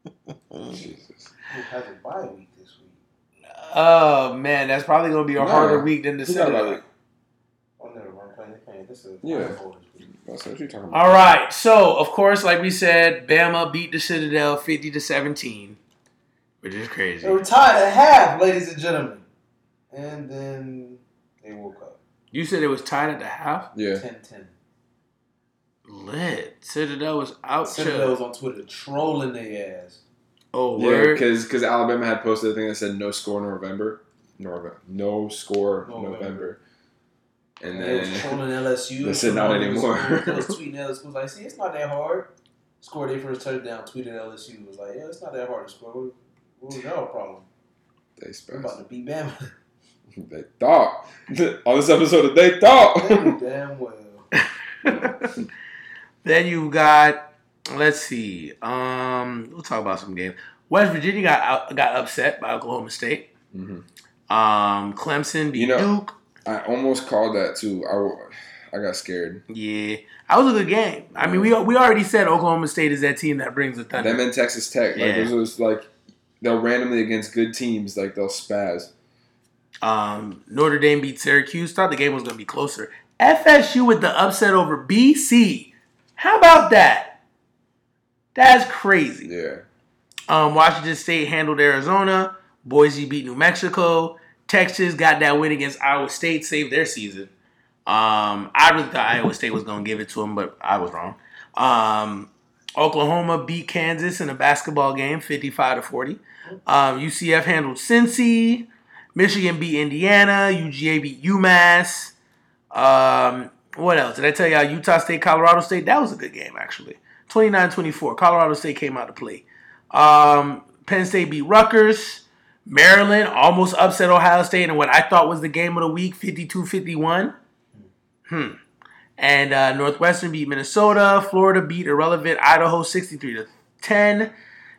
Jesus. Who has a bye week this week? Oh man, that's probably gonna be a No. harder week than the Who got Citadel. about? Oh, never mind. Playing, playing. This is Yeah. Final Four this week. That's what you talking about. All right, so of course, like we said, Bama beat the Citadel fifty to seventeen, which is crazy. They were tied at half, ladies and gentlemen. And then they woke up. You said it was tied at the half. Yeah. 10-10. Lit. Citadel was out. Citadel was on Twitter trolling their ass. Oh Yeah, word. because Alabama had posted a thing that said no score November. November. No score oh, November. November. And And they was then trolling LSU. They said not anymore. schools. They was tweeting LSU. like, see, it's not that hard. Scored their first touchdown, tweeted LSU. Was like, yeah, it's not that hard to score. What, what was your problem? they We're about to beat Bama. They thought. On this episode, they thought. they damn well. then you got let's see. Um, we'll talk about some games. West Virginia got got upset by Oklahoma State. hmm Um, Clemson beat You know- Duke. I almost called that too. I, I got scared. Yeah, that was a good game. I mean, we we already said Oklahoma State is that team that brings the thunder. Them in Texas Tech. Like, Yeah. this was like, they'll randomly against good teams, like, they'll spaz. Um, Notre Dame beat Syracuse. Thought the game was going to be closer. FSU with the upset over BC. How about that? That's crazy. Yeah. Um, Washington State handled Arizona. Boise beat New Mexico. Texas got that win against Iowa State, saved their season. Um, I really thought Iowa State was going to give it to them, but I was wrong. Um, Oklahoma beat Kansas in a basketball game, 55 to 40. Um, UCF handled Cincy. Michigan beat Indiana. UGA beat UMass. Um, what else? Did I tell y'all Utah State, Colorado State? That was a good game, actually. 29 24. Colorado State came out to play. Um, Penn State beat Rutgers. Maryland almost upset Ohio State in what I thought was the game of the week 52 51. Hmm. And uh, Northwestern beat Minnesota. Florida beat irrelevant Idaho 63 to 10.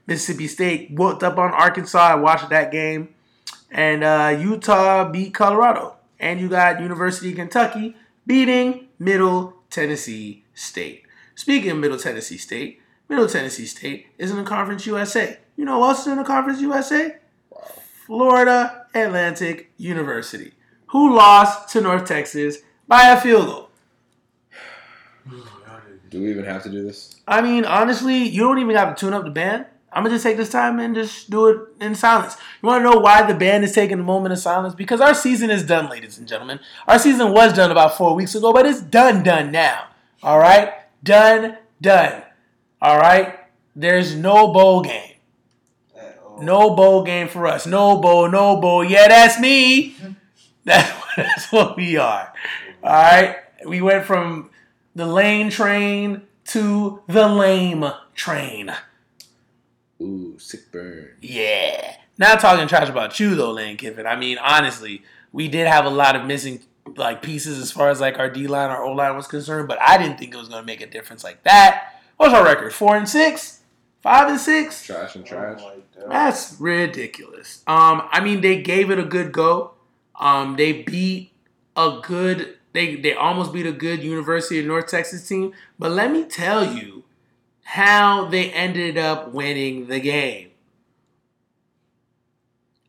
Mississippi State whooped up on Arkansas. I watched that game. And uh, Utah beat Colorado. And you got University of Kentucky beating Middle Tennessee State. Speaking of Middle Tennessee State, Middle Tennessee State is in the Conference USA. You know who else is in the Conference USA? Florida Atlantic University, who lost to North Texas by a field goal. Do we even have to do this? I mean, honestly, you don't even have to tune up the band. I'm gonna just take this time and just do it in silence. You want to know why the band is taking a moment of silence? Because our season is done, ladies and gentlemen. Our season was done about four weeks ago, but it's done, done now. All right, done, done. All right. There's no bowl game. No bowl game for us. No bowl, no bowl. Yeah, that's me. That's that's what we are. All right. We went from the lane train to the lame train. Ooh, sick burn. Yeah. Not talking trash about you though, Lane Kiffin. I mean, honestly, we did have a lot of missing like pieces as far as like our D line, our O line was concerned, but I didn't think it was gonna make a difference like that. What's our record? Four and six? Five and six? Trash and trash. Oh. That's ridiculous. Um, I mean, they gave it a good go. Um, they beat a good. They they almost beat a good University of North Texas team. But let me tell you how they ended up winning the game.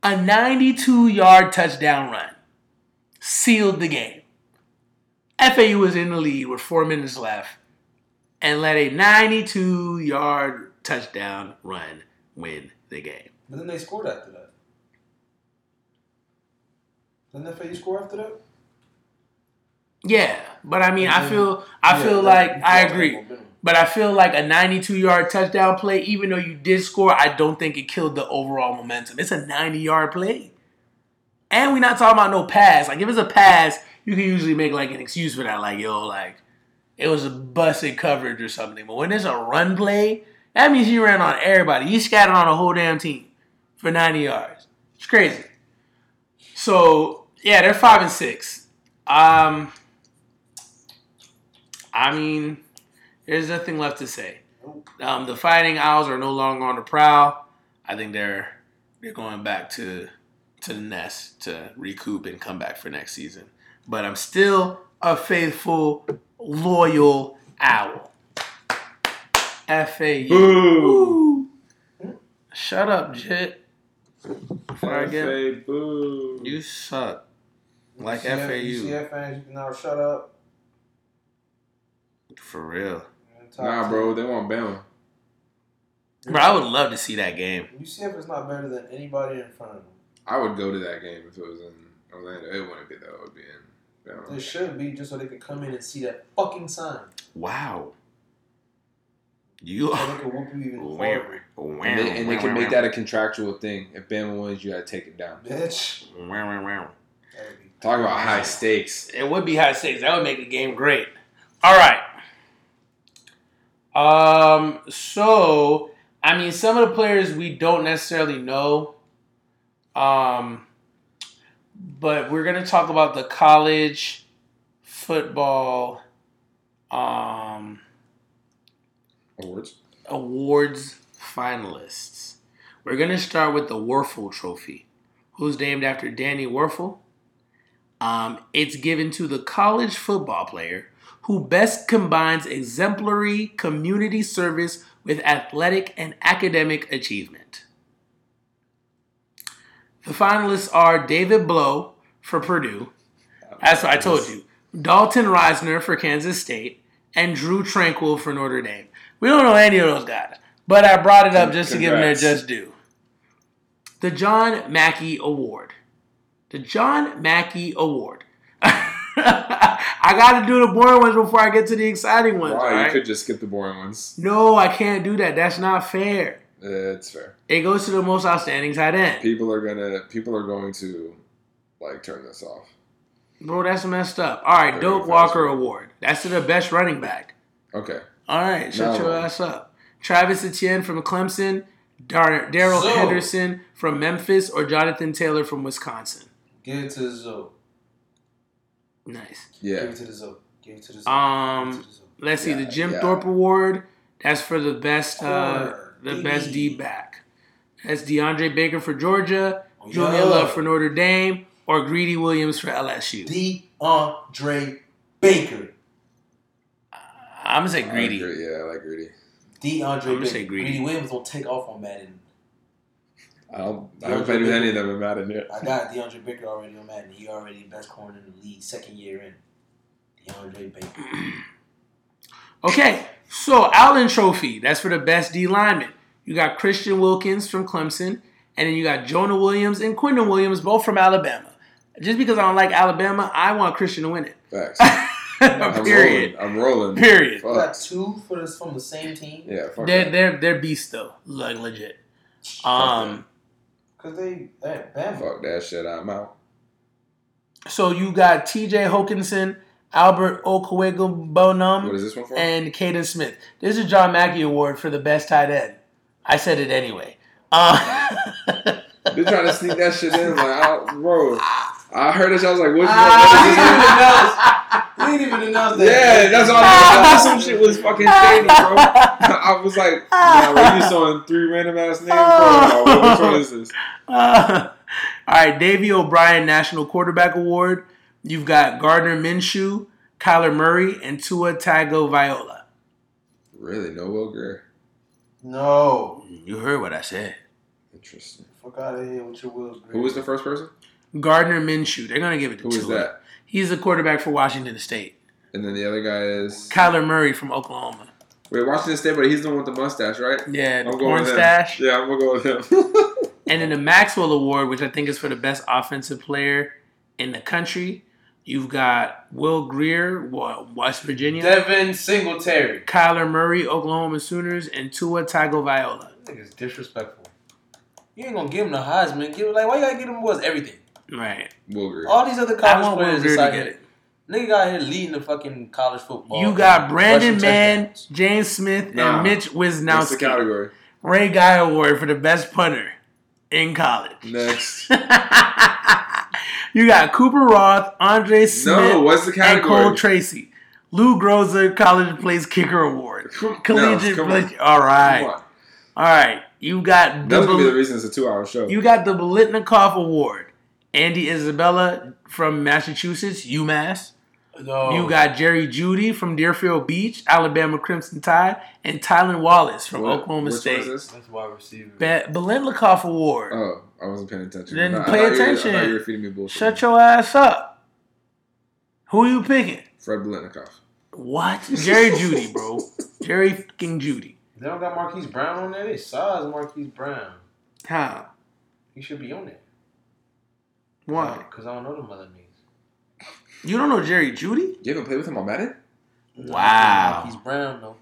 A 92 yard touchdown run sealed the game. FAU was in the lead with four minutes left and let a 92 yard touchdown run win the game. But then they scored after that. Didn't FAU score after that? Yeah, but I mean, I Mhm. feel, I Yeah, feel like I agree, but I feel like a 92 yard touchdown play, even though you did score, I don't think it killed the overall momentum. It's a 90 yard play, and we're not talking about no pass. Like if it's a pass, you can usually make like an excuse for that, like yo, like it was a busted coverage or something. But when it's a run play, that means you ran on everybody. You scattered on a whole damn team for 90 yards. It's crazy. So yeah, they're five and six. Um, I mean, there's nothing left to say. Um, the Fighting Owls are no longer on the prowl. I think they're they're going back to to the nest to recoup and come back for next season. But I'm still a faithful, loyal owl. FAU. Boo. Shut up, Jit. Before I get FA boo. you suck. Like UCF, FAU. UCF fans, you can now shut up. For real. Nah, bro, they want Bama. Bro, I would love to see that game. UCF is not better than anybody in front of them. I would go to that game if it was in Orlando. It wouldn't be though. It would be in It Bama. should be just so they can come in and see that fucking sign. Wow. You So are. they can whoop you even Wow. harder. And they, and they can make that a contractual thing. If Bama wins, you gotta take it down. Bitch. Talk about high stakes. It would be high stakes. That would make the game great. All right. Um. So, I mean, some of the players we don't necessarily know. Um. But we're gonna talk about the college football. Um. Awards. awards finalists. We're going to start with the Wuerffel Trophy, who's named after Danny Wuerffel. Um, it's given to the college football player who best combines exemplary community service with athletic and academic achievement. The finalists are David Blough for Purdue. That's what I told you. Dalton Risner for Kansas State and Drew Tranquill for Notre Dame. We don't know any of those guys, but I brought it up just to give them their just due. The John Mackey Award. The John Mackey Award. I got to do the boring ones before I get to the exciting ones. Wow, all you could just skip the boring ones. No, I can't do that. That's not fair. It's fair. It goes to the most outstanding tight end. People are gonna. People are going to like turn this off. Bro, that's messed up. All right, Very Doak fast Walker one. Award. That's to the best running back. Okay. All right, shut No. your ass up. Travis Etienne from Clemson, Dar- Darrell So- Henderson from Memphis, or Jonathan Taylor from Wisconsin. Give it to the zoo. Nice. Give Yeah. it to the zoo. Give it to the zoo. Um, to the zoo. Let's see, the Jim yeah. Thorpe Award. That's for the best, uh, Corner, the DB. best D back. That's DeAndre Baker for Georgia, Oh, Julian yeah. Love for Notre Dame, or Greedy Williams for LSU. DeAndre Baker. I'm gonna say I Greedy. agree, Yeah, I like greedy. DeAndre gonna Baker. say Greedy. Williams will take off on Madden. I don't. I DeAndre haven't played with any of them in Madden yet. I got DeAndre Baker already on Madden. He already best corner in the league, second year in. DeAndre Baker. Okay, so Outland Trophy. That's for the best D lineman. You got Christian Wilkins from Clemson, and then you got Jonah Williams and Quinnen Williams, both from Alabama. Just because I don't like Alabama, I want Christian to win it. Facts. I'm Period. rolling. I'm rolling. Period. You got Fuck. two for this from the same team. Yeah. Fuck They're that. they're they're beasts though, like legit. Um, Cause they they're Bama. Fuck that shit. I'm out. so you got T.J. Hockenson, Albert Okwuegbunam, What is this one for? and Kaden Smith. This is John Mackey Award for the best tight end. I said it anyway. Uh, Bitch, You're trying to sneak that shit in, like, I, bro. I heard it. I was like, what? Ah. what He didn't even announce is this? Yeah, that's all. I was Some shit was fucking shady, bro. I was like, nah, were you showing three random ass names, bro? Like, Which one is this? Uh, all right, Davey O'Brien National Quarterback Award. You've got Gardner Minshew, Kyler Murray, and Tua Tagovailoa. Really, no Will Grier. No. You heard what I said. Interesting. Fuck out of here with your Will Green. Who was the first person? Gardner Minshew. They're gonna give it to Who Tua. is that? He's the quarterback for Washington State. And then the other guy is Kyler Murray from Oklahoma. wait Washington State, but he's the one with the mustache, right? Yeah, the I'm going porn with stash. Yeah, I'm gonna go with him. And then the Maxwell Award, which I think is for the best offensive player in the country. You've got Will Grier, West Virginia. Devin Singletary. Kyler Murray, Oklahoma Sooners, and Tua Tagovailoa. That nigga's disrespectful. You ain't gonna give him the Heisman. Give like why you gotta give him was everything. Right. Will Grier. All these other I college want players Grier to get it. Nigga got here leading the fucking college football. You got Braden rushing Mann. James Smith, Nah. and Mitch What's the Wishnowsky. category? Ray Guy Award for the best punter in college. Next. you got Cooper Rothe, Andre Szmyt, No, what's the and Cole? Tracy. Lou Groza College Plays Kicker Award. Collegiate no. Play- All right. All right. You got That's gonna be the the, reason it's a two-hour show. you got the Biletnikoff Award. Andy Isabella from Massachusetts, UMass. No. You got Jerry Jeudy from Deerfield Beach, Alabama Crimson Tide, and Tylan Wallace from What- Oklahoma which State. One is this? That's wide receiver. Be- Biletnikoff Award. Oh, I wasn't paying attention. Then I- I pay thought you were- attention. I you were feeding me bullshit. Shut your ass up. Who are you picking? Fred Biletnikoff. What? Jerry Jeudy, bro. Jerry fucking Jeudy. They don't got Marquise Brown on there. They size Marquise Brown. How? He should be on there. Why? Because I don't know the mother names. You don't know Jerry Jeudy? You haven't played with him on Madden? Wow. He's Brown though.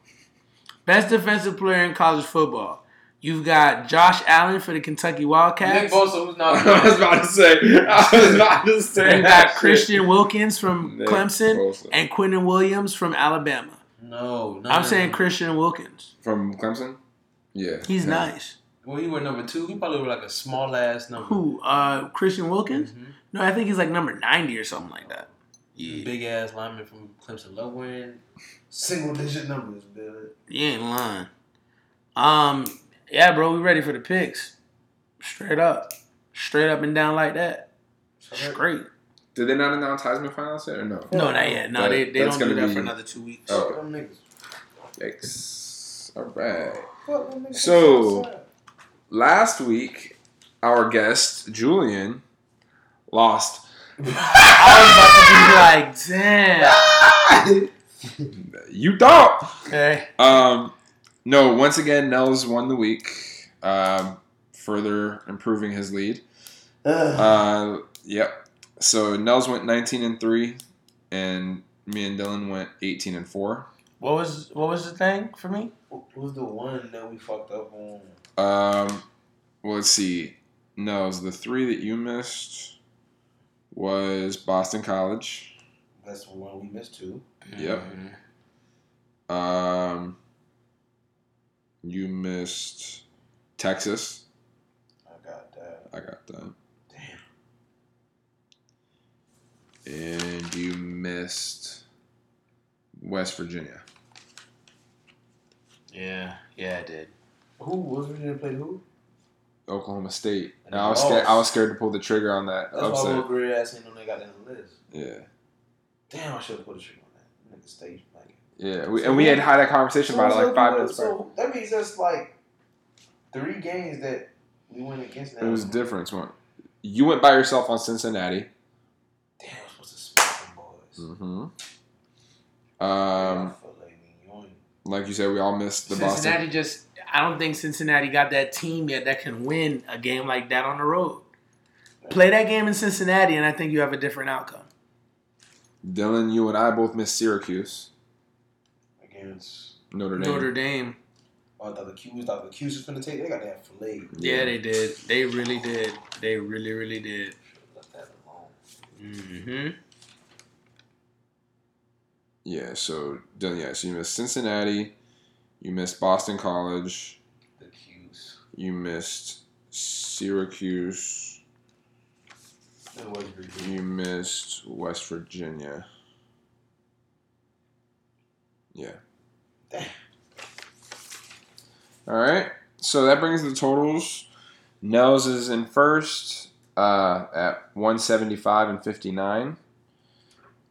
Best defensive player in college football. You've got Josh Allen for the Kentucky Wildcats. Nick Wildcats. Bosa, who's not. I was about to say. I was about to say. You that got shit. Christian Wilkins from Nick Clemson Bosa. and Quinnen Williams from Alabama. No, no. I'm no, saying no. Christian Wilkins. from Clemson. Yeah, He's yeah. nice. Well, he went number two. He probably was like a small ass number. Who? Uh, Christian Wilkins? Mhm. No, I think he's like number 90 or something like that. Yeah. Big ass lineman from Clemson. Low end. Single digit numbers, Billy. You ain't lying. Um, yeah, bro, we ready for the picks. Straight up. Straight up and down like that. Straight. Did they not announce Heisman finalists yet or no? No, not yet. No, That- they, they don't do that be- for another two weeks. Oh. Fuck them niggas. Yikes! All right. Fuck them niggas. So- Last week, our guest Julian lost. I was about to be like, damn. You thought. Okay. Um, no. Once again, Nels won the week, um, further improving his lead. Uh, yep. So Nels went 19 and three, and me and Dylan went 18 and four. What was what was the thing for me? Who's the one that we fucked up on? Um, well, let's see. Nels, the three that you missed was Boston College. That's the one we missed too. Yep. Um, you missed Texas. I got that. I got that. Damn. And you missed West Virginia. Yeah, yeah, I did. Who was Virginia played who? Oklahoma State. And And I was they scared. I was scared to pull the trigger on that That's why Will upset. Grier ass ain't on they got that on the list. Yeah, Damn, I should have put a trigger on that. Nigga stage like. yeah. We, and we had had that conversation about it like five minutes prior. So that means that's like three games that we went against. It was different. One. You went by yourself on Cincinnati. Damn, I was supposed to smack them boys. Mm-hmm. Um, like you said, we all missed the Boston. Cincinnati just I don't think Cincinnati got that team yet that can win a game like that on the road. Play that game in Cincinnati and I think you have a different outcome. Dylan, you and I both missed Syracuse, against. Notre Dame. Notre Dame. Oh, I thought the Q's, thought the Q's was finna take. They got that filet. Yeah, they did. They really did. They really, really did. Should've left that alone. Mm-hmm. Yeah, so Dylan, yeah, so you missed Cincinnati, you missed Boston College, The Q's. you missed Syracuse. Was Virginia. You missed West Virginia. Yeah. Damn. All right. So that brings the totals. Nels is in first uh, at 175 and 59.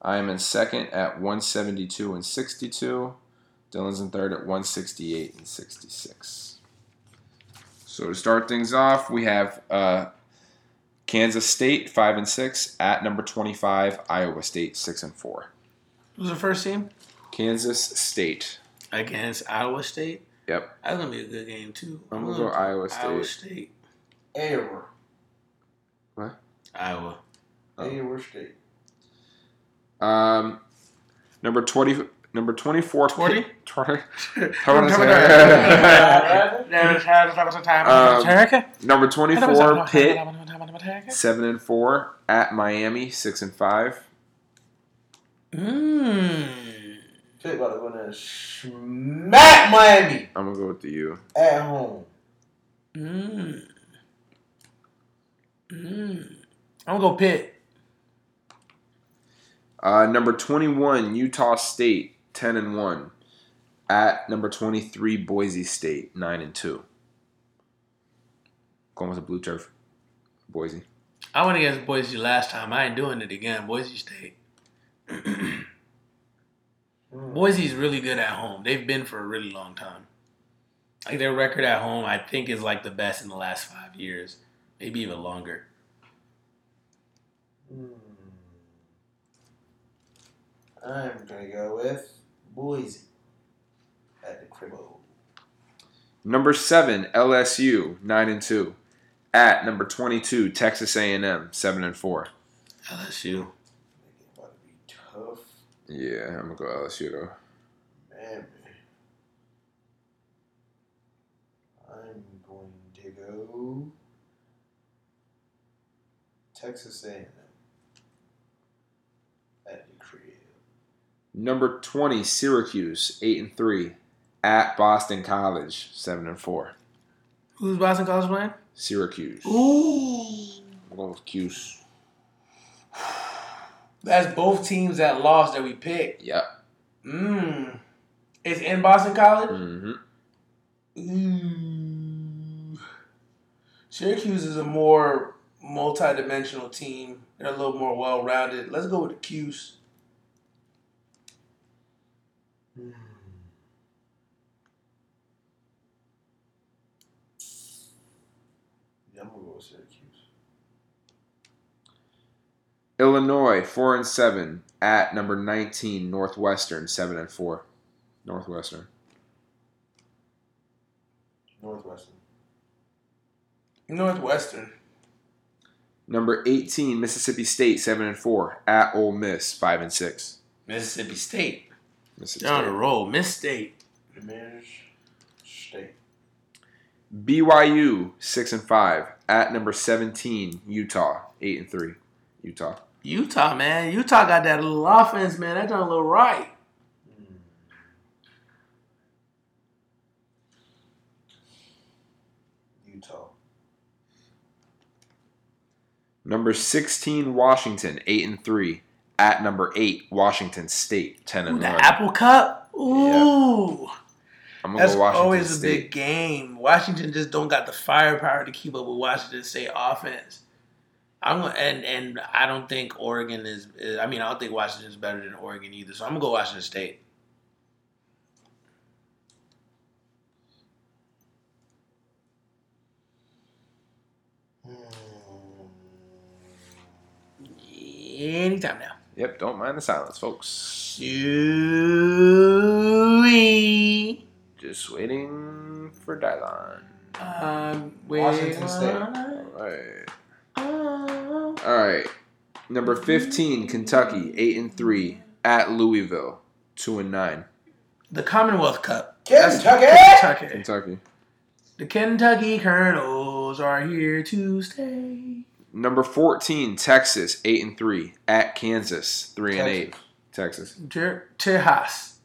I am in second at 172 and 62. Dylan's in third at 168 and 66. So to start things off, we have uh, Kansas State five and six at number 25. Iowa State six and four. Who's the first team? Kansas State. Against Iowa State. Yep. That's gonna be a good game too. I'm gonna go Iowa State. Iowa State. Iowa. What? Iowa. Oh. Iowa State. Um, number 20. Number 24. 20? 20 Um, number 24. Pitt seven and four at Miami six and five. Mmm. Pitt about to go in there and smack Miami I'm gonna go with the U. at home. Mmm. Mmm. I'm gonna go Pitt. Uh, number 21, Utah State, 10 and 1. At number 23, Boise State, 9 and 2. Going with the blue turf. Boise. I went against Boise last time. I ain't doing it again. Boise State. Boise's really good at home. They've been for a really long time. Like their record at home, I think is like the best in the last five years, maybe even longer. Hmm. I'm gonna go with Boise at the cribbo. Number 7, LSU, 9 and 2. At number 22, Texas A&M, 7 and 4. LSU. About to be tough, Yeah, I'm going to go LSU though. man. I'm going to go Texas A&M at the crib. Number 20, Syracuse, 8 and 3. At Boston College, 7 and 4. Who's Boston College playing? Syracuse. Ooh. I'm going with Cuse. That's both teams that lost that we picked. Yep. Mmm. It's in Boston College? Mm-hmm. Ooh. Syracuse is a more multi-dimensional team. They're a little more well-rounded. Let's go with the Cuse. Hmm. Yeah, I'm gonna go with Syracuse. Illinois, 4 and 7. At number 19, Northwestern, 7 and 4. Northwestern. Northwestern. Northwestern. Number 18, Mississippi State, 7 and 4. At Ole Miss, 5 and 6. Mississippi State. Mississippi They're on a State. roll. Miss State. Commanders State. BYU, 6 and 5. At number 17, Utah, 8 and 3. Utah. Utah, man. Utah got that little offense, man. That done a little right. Utah. Number 16, Washington, 8 and 3. At number 8, Washington State, 10 Ooh, and the 1. Apple Cup. Ooh. I'm That's go Washington always a big game. Washington just don't got the firepower to keep up with Washington State offense. I'm and and I don't think Oregon is, is. I mean, I don't think Washington is better than Oregon either. So I'm gonna go Washington State. Anytime now. Yep, don't mind the silence, folks. Suey. Just waiting for Dylan. Um, Washington State. Alright. Alright. Number 15, Kentucky, 8 and 3. At Louisville, 2 and 9. The Commonwealth Cup. Kentucky! Kentucky. Kentucky. The Kentucky Colonels are here to stay. Number 14, Texas, 8 and 3. At Kansas, 3 and 8. Texas. Jer- Tejas.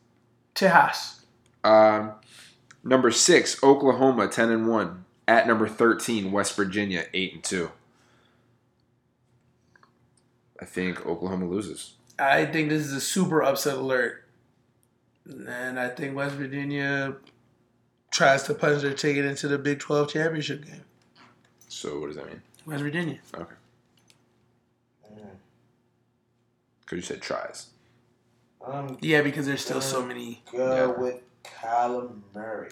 Tejas. Um, number 6, Oklahoma, 10 and 1. At number 13, West Virginia, 8 and 2. I think Oklahoma loses. I think this is a super upset alert. And I think West Virginia tries to punch their ticket into the Big 12 championship game. So what does that mean? West Virginia. Okay. Because you said tries. I'm Yeah, because there's still so many. good Yeah. with Kyler Murray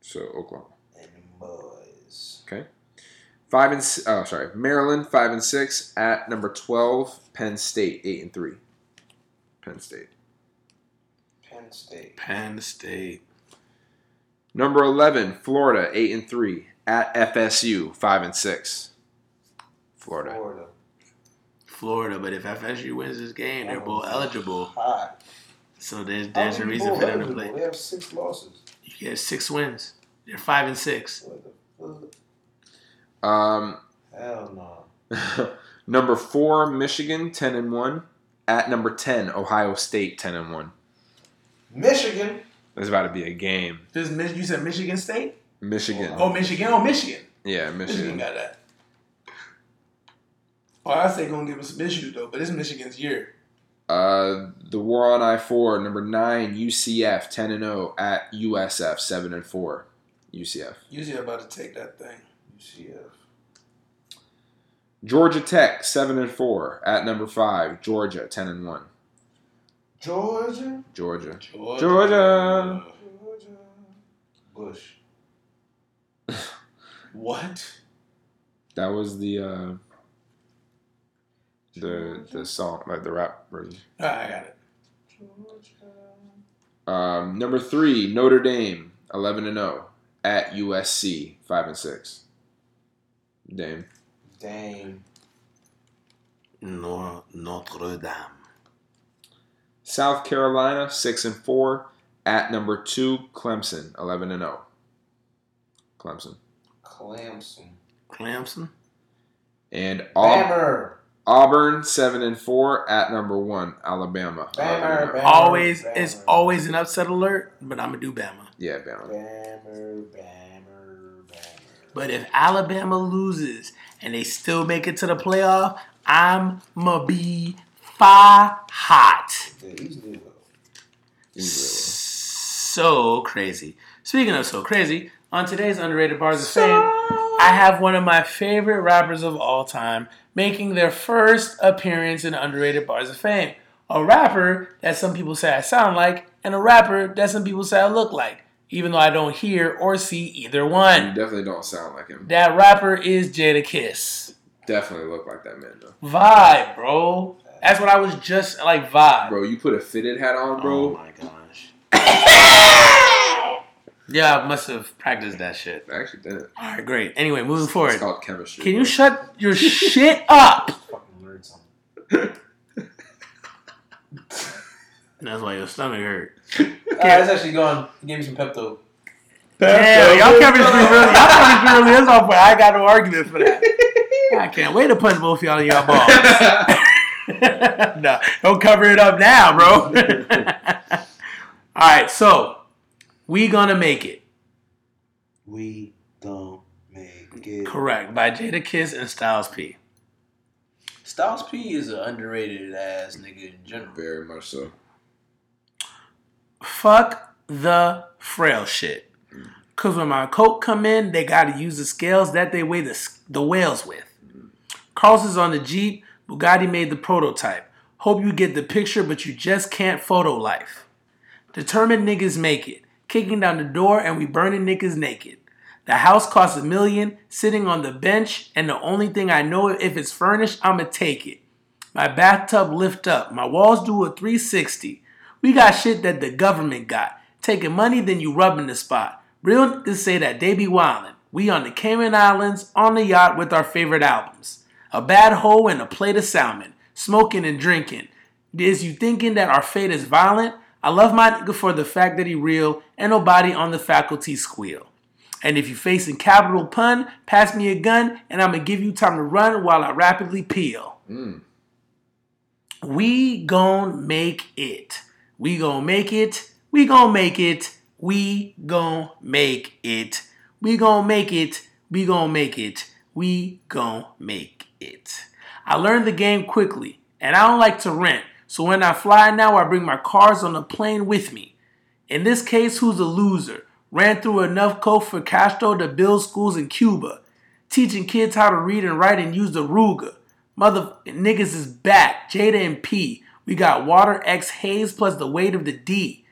So Oklahoma. and boys. Okay. Five and oh sorry, Maryland five and six at number twelve. Penn State eight and three. Penn State. Penn State. Penn State. Number eleven, Florida eight and three at FSU five and six. Florida. Florida. Florida, but if FSU wins this game, they're both eligible. Hot. So there's there's a reason for them to play. They have six losses. You get six wins. They're five and six. What the fuck? Um, Hell no. number four, Michigan ten and one at number ten, Ohio State ten and one. Michigan. There's about to be a game. This you said Michigan State? Michigan. Oh, Michigan. Oh, Michigan. Yeah, Michigan Michigan. got that. Oh, I say gonna give us some issues though, but it's Michigan's year. Uh, the War on I four, number nine, UCF ten and zero at USF seven and four. UCF. UCF about to take that thing. UCF. Georgia Tech seven and four at number five. Georgia ten and one. Georgia. Georgia. Georgia. Georgia. Georgia. Bush. What? That was the uh, the the song, like the rap version. Ah, I got it. Georgia. Um, number three, Notre Dame eleven and zero at USC five and six. Dame. Dame. No, Notre Dame. South Carolina six and four at number two Clemson eleven and zero. Clemson Clemson. Clemson. and Aub- Auburn seven and four at number one Alabama. Bammer. Bammer. Always, Bammer. it's always an upset alert, but I'm gonna do Bama. Yeah, Bama. Bammer. Bammer. But if Alabama loses and they still make it to the playoff, I'm gonna be fire hot. Yeah. So crazy. Speaking of so crazy, on today's underrated bars of fame, I have one of my favorite rappers of all time making their first appearance in underrated bars of fame. A rapper that some people say I sound like, and a rapper that some people say I look like, even though I don't hear or see either one. You definitely don't sound like him. That rapper is Jadakiss. Definitely look like that man though. Vibe, bro. That's what I was just like vibe. Bro, you put a fitted hat on, bro. Oh my gosh. yeah, I must have practiced that shit. I actually didn't. All right, great. Anyway, moving It's forward. called chemistry. Can you shut your shit up? Fucking. That's why your stomach hurt. Alright, it's actually gone. Give me some Pepto. Damn, y'all chemistry really, y'all chemistry really is off. I got no argument for that. I can't wait to punch both of y'all in your balls. no, don't cover it up now, bro. All right, so we gonna make it. We don't make it. Correct by Jadakiss and Styles P. Styles P is an underrated ass nigga in general. Very much so. Fuck the frail shit. Cause when my coat come in, they gotta use the scales that they weigh the, the whales with. Carlson's on the Jeep. Bugatti made the prototype. Hope you get the picture, but you just can't photo life. Determined niggas make it. Kicking down the door and we burning niggas naked. The house costs a million, sitting on the bench, and the only thing I know if it's furnished, I'ma take it. My bathtub lift up. My walls do a 360. We got shit that the government got. Taking money, then you rubbing the spot. Real niggas say that they be wildin'. We on the Cayman Islands, on the yacht with our favorite albums. A bad hoe and a plate of salmon. Smoking and drinking. Is you thinking that our fate is violent? I love my nigga for the fact that he real and nobody on the faculty squeal. And if you facing capital pun, pass me a gun and I'ma give you time to run while I rapidly peel. Mm. We gon' make it. We gon' make it. We gon' make it. We gon' make it. We gon' make it. We gon' make it. We gon' make it. I learned the game quickly, and I don't like to rent. So when I fly now, I bring my cars on the plane with me. In this case, who's a loser? Ran through enough coke for Castro to build schools in Cuba. Teaching kids how to read and write and use the Ruger. Mother niggas is back. Jada and P. We got Water X Haze plus the weight of the D.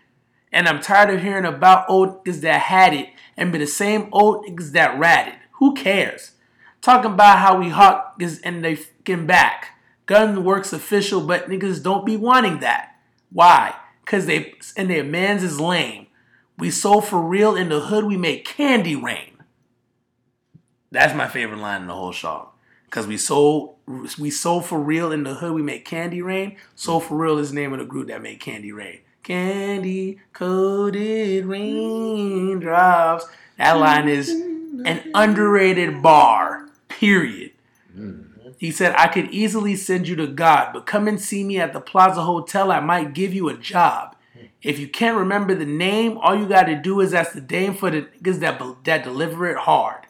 And I'm tired of hearing about old niggas that had it and be the same old niggas that ratted. Who cares? Talking about how we hot niggas and they fucking back. Gun works official, but niggas don't be wanting that. Why? Cause they and their mans is lame. We so for real in the hood, we make candy rain. That's my favorite line in the whole song. Cause we so we so for real in the hood, we make candy rain. So for real is the name of the group that made candy rain. Candy coated raindrops. That line is an underrated bar. Period. He said, I could easily send you to God, but come and see me at the Plaza Hotel. I might give you a job. If you can't remember the name, all you got to do is ask the dame for the niggas that, that deliver it hard.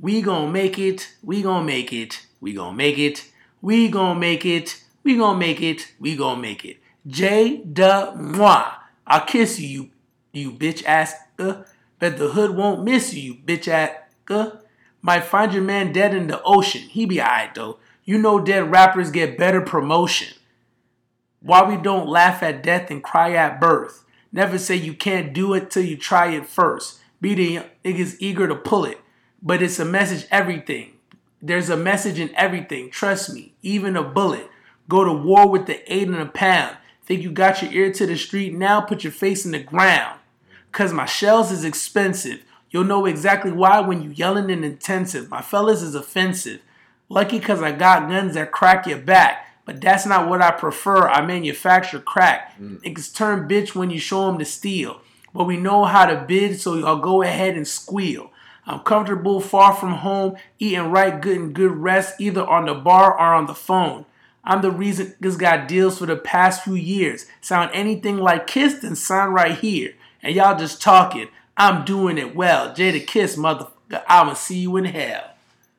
We gon' make it. We gon' make it. We gon' make it. We gon' make it. We gon' make it. We gon' make it. J da moi. I'll kiss you, you, bitch ass. Uh, bet the hood won't miss you, you bitch ass. Uh. Might find your man dead in the ocean. He be alright though. You know dead rappers get better promotion. Why we don't laugh at death and cry at birth. Never say you can't do it till you try it first. Be the niggas eager to pull it. But it's a message everything. There's a message in everything. Trust me. Even a bullet. Go to war with the eight and a pound. Think you got your ear to the street now? Put your face in the ground. Cause my shells is expensive. You'll know exactly why when you yelling and intensive. My fellas is offensive. Lucky cause I got guns that crack your back. But that's not what I prefer. I manufacture crack. Mm. Niggas turn bitch when you show them the steel. But we know how to bid, so I'll go ahead and squeal. I'm comfortable far from home, eating right getting good rest, either on the bar or on the phone. I'm the reason this got deals for the past few years. Sound anything like Kiss, then sign right here. And y'all just talking. I'm doing it well. Jadakiss, motherfucker, I'ma see you in hell.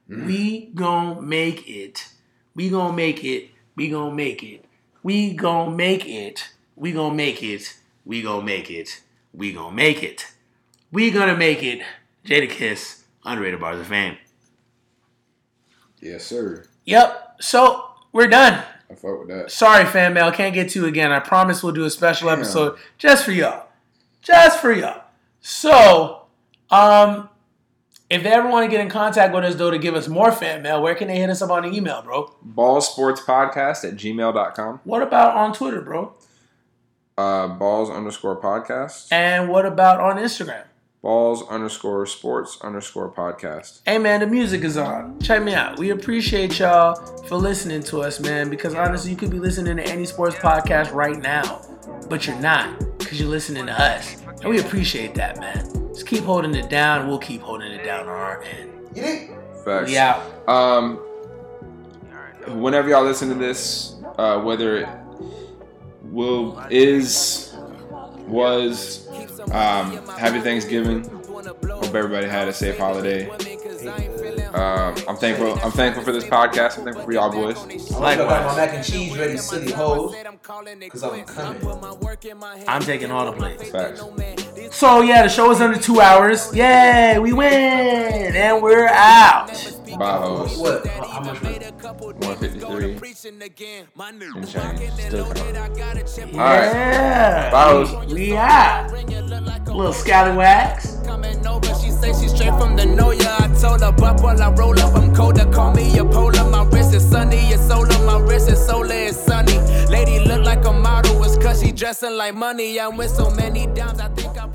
Mm. We gon' make it. We gon' make it. We gon' make it. We gon' make it. We gon' make it. We gon' make it. We gon' make it. We gonna make it. Jada Kiss, underrated bars of fame. Yes, sir. Yep. So we're done. I fuck with that. Sorry, fan mail. Can't get to you again. I promise we'll do a special Damn. episode just for y'all. Just for y'all. So, um, if they ever want to get in contact with us, though, to give us more fan mail, where can they hit us up on the email, bro? Ball Sports Podcast at gmail.com. What about on Twitter, bro? Uh, balls underscore podcast. And what about on Instagram? Balls underscore sports underscore podcast. Hey man, the music is on. Check me out. We appreciate y'all for listening to us, man. Because honestly, you could be listening to any sports podcast right now, but you're not because you're listening to us, and we appreciate that, man. Just keep holding it down. We'll keep holding it down on our end. You think? Facts. We. Um, whenever y'all listen to this, uh, whether it will is was um, happy Thanksgiving. Hope everybody had a safe holiday. Uh, I'm thankful. I'm thankful for this podcast. I'm thankful for y'all boys. I want y'all got my mac and cheese ready, silly hoes. Cause I'm coming. I'm taking all the plates. Facts. So yeah, the show is under two hours. Yay, we win, and we're out. Bye, hoes. What? How how much money? 153 and change. Still coming. Yeah, All right. Bye, we out. Little scallywags. coming over. She say she's straight from the know ya. I told her, but while I roll up, I'm colder. Call me a polar. My wrist is sunny, it's solar. My wrist is solar, it's sunny. Lady look like a model, it's cause she dressing like money. I win so many dimes, I think I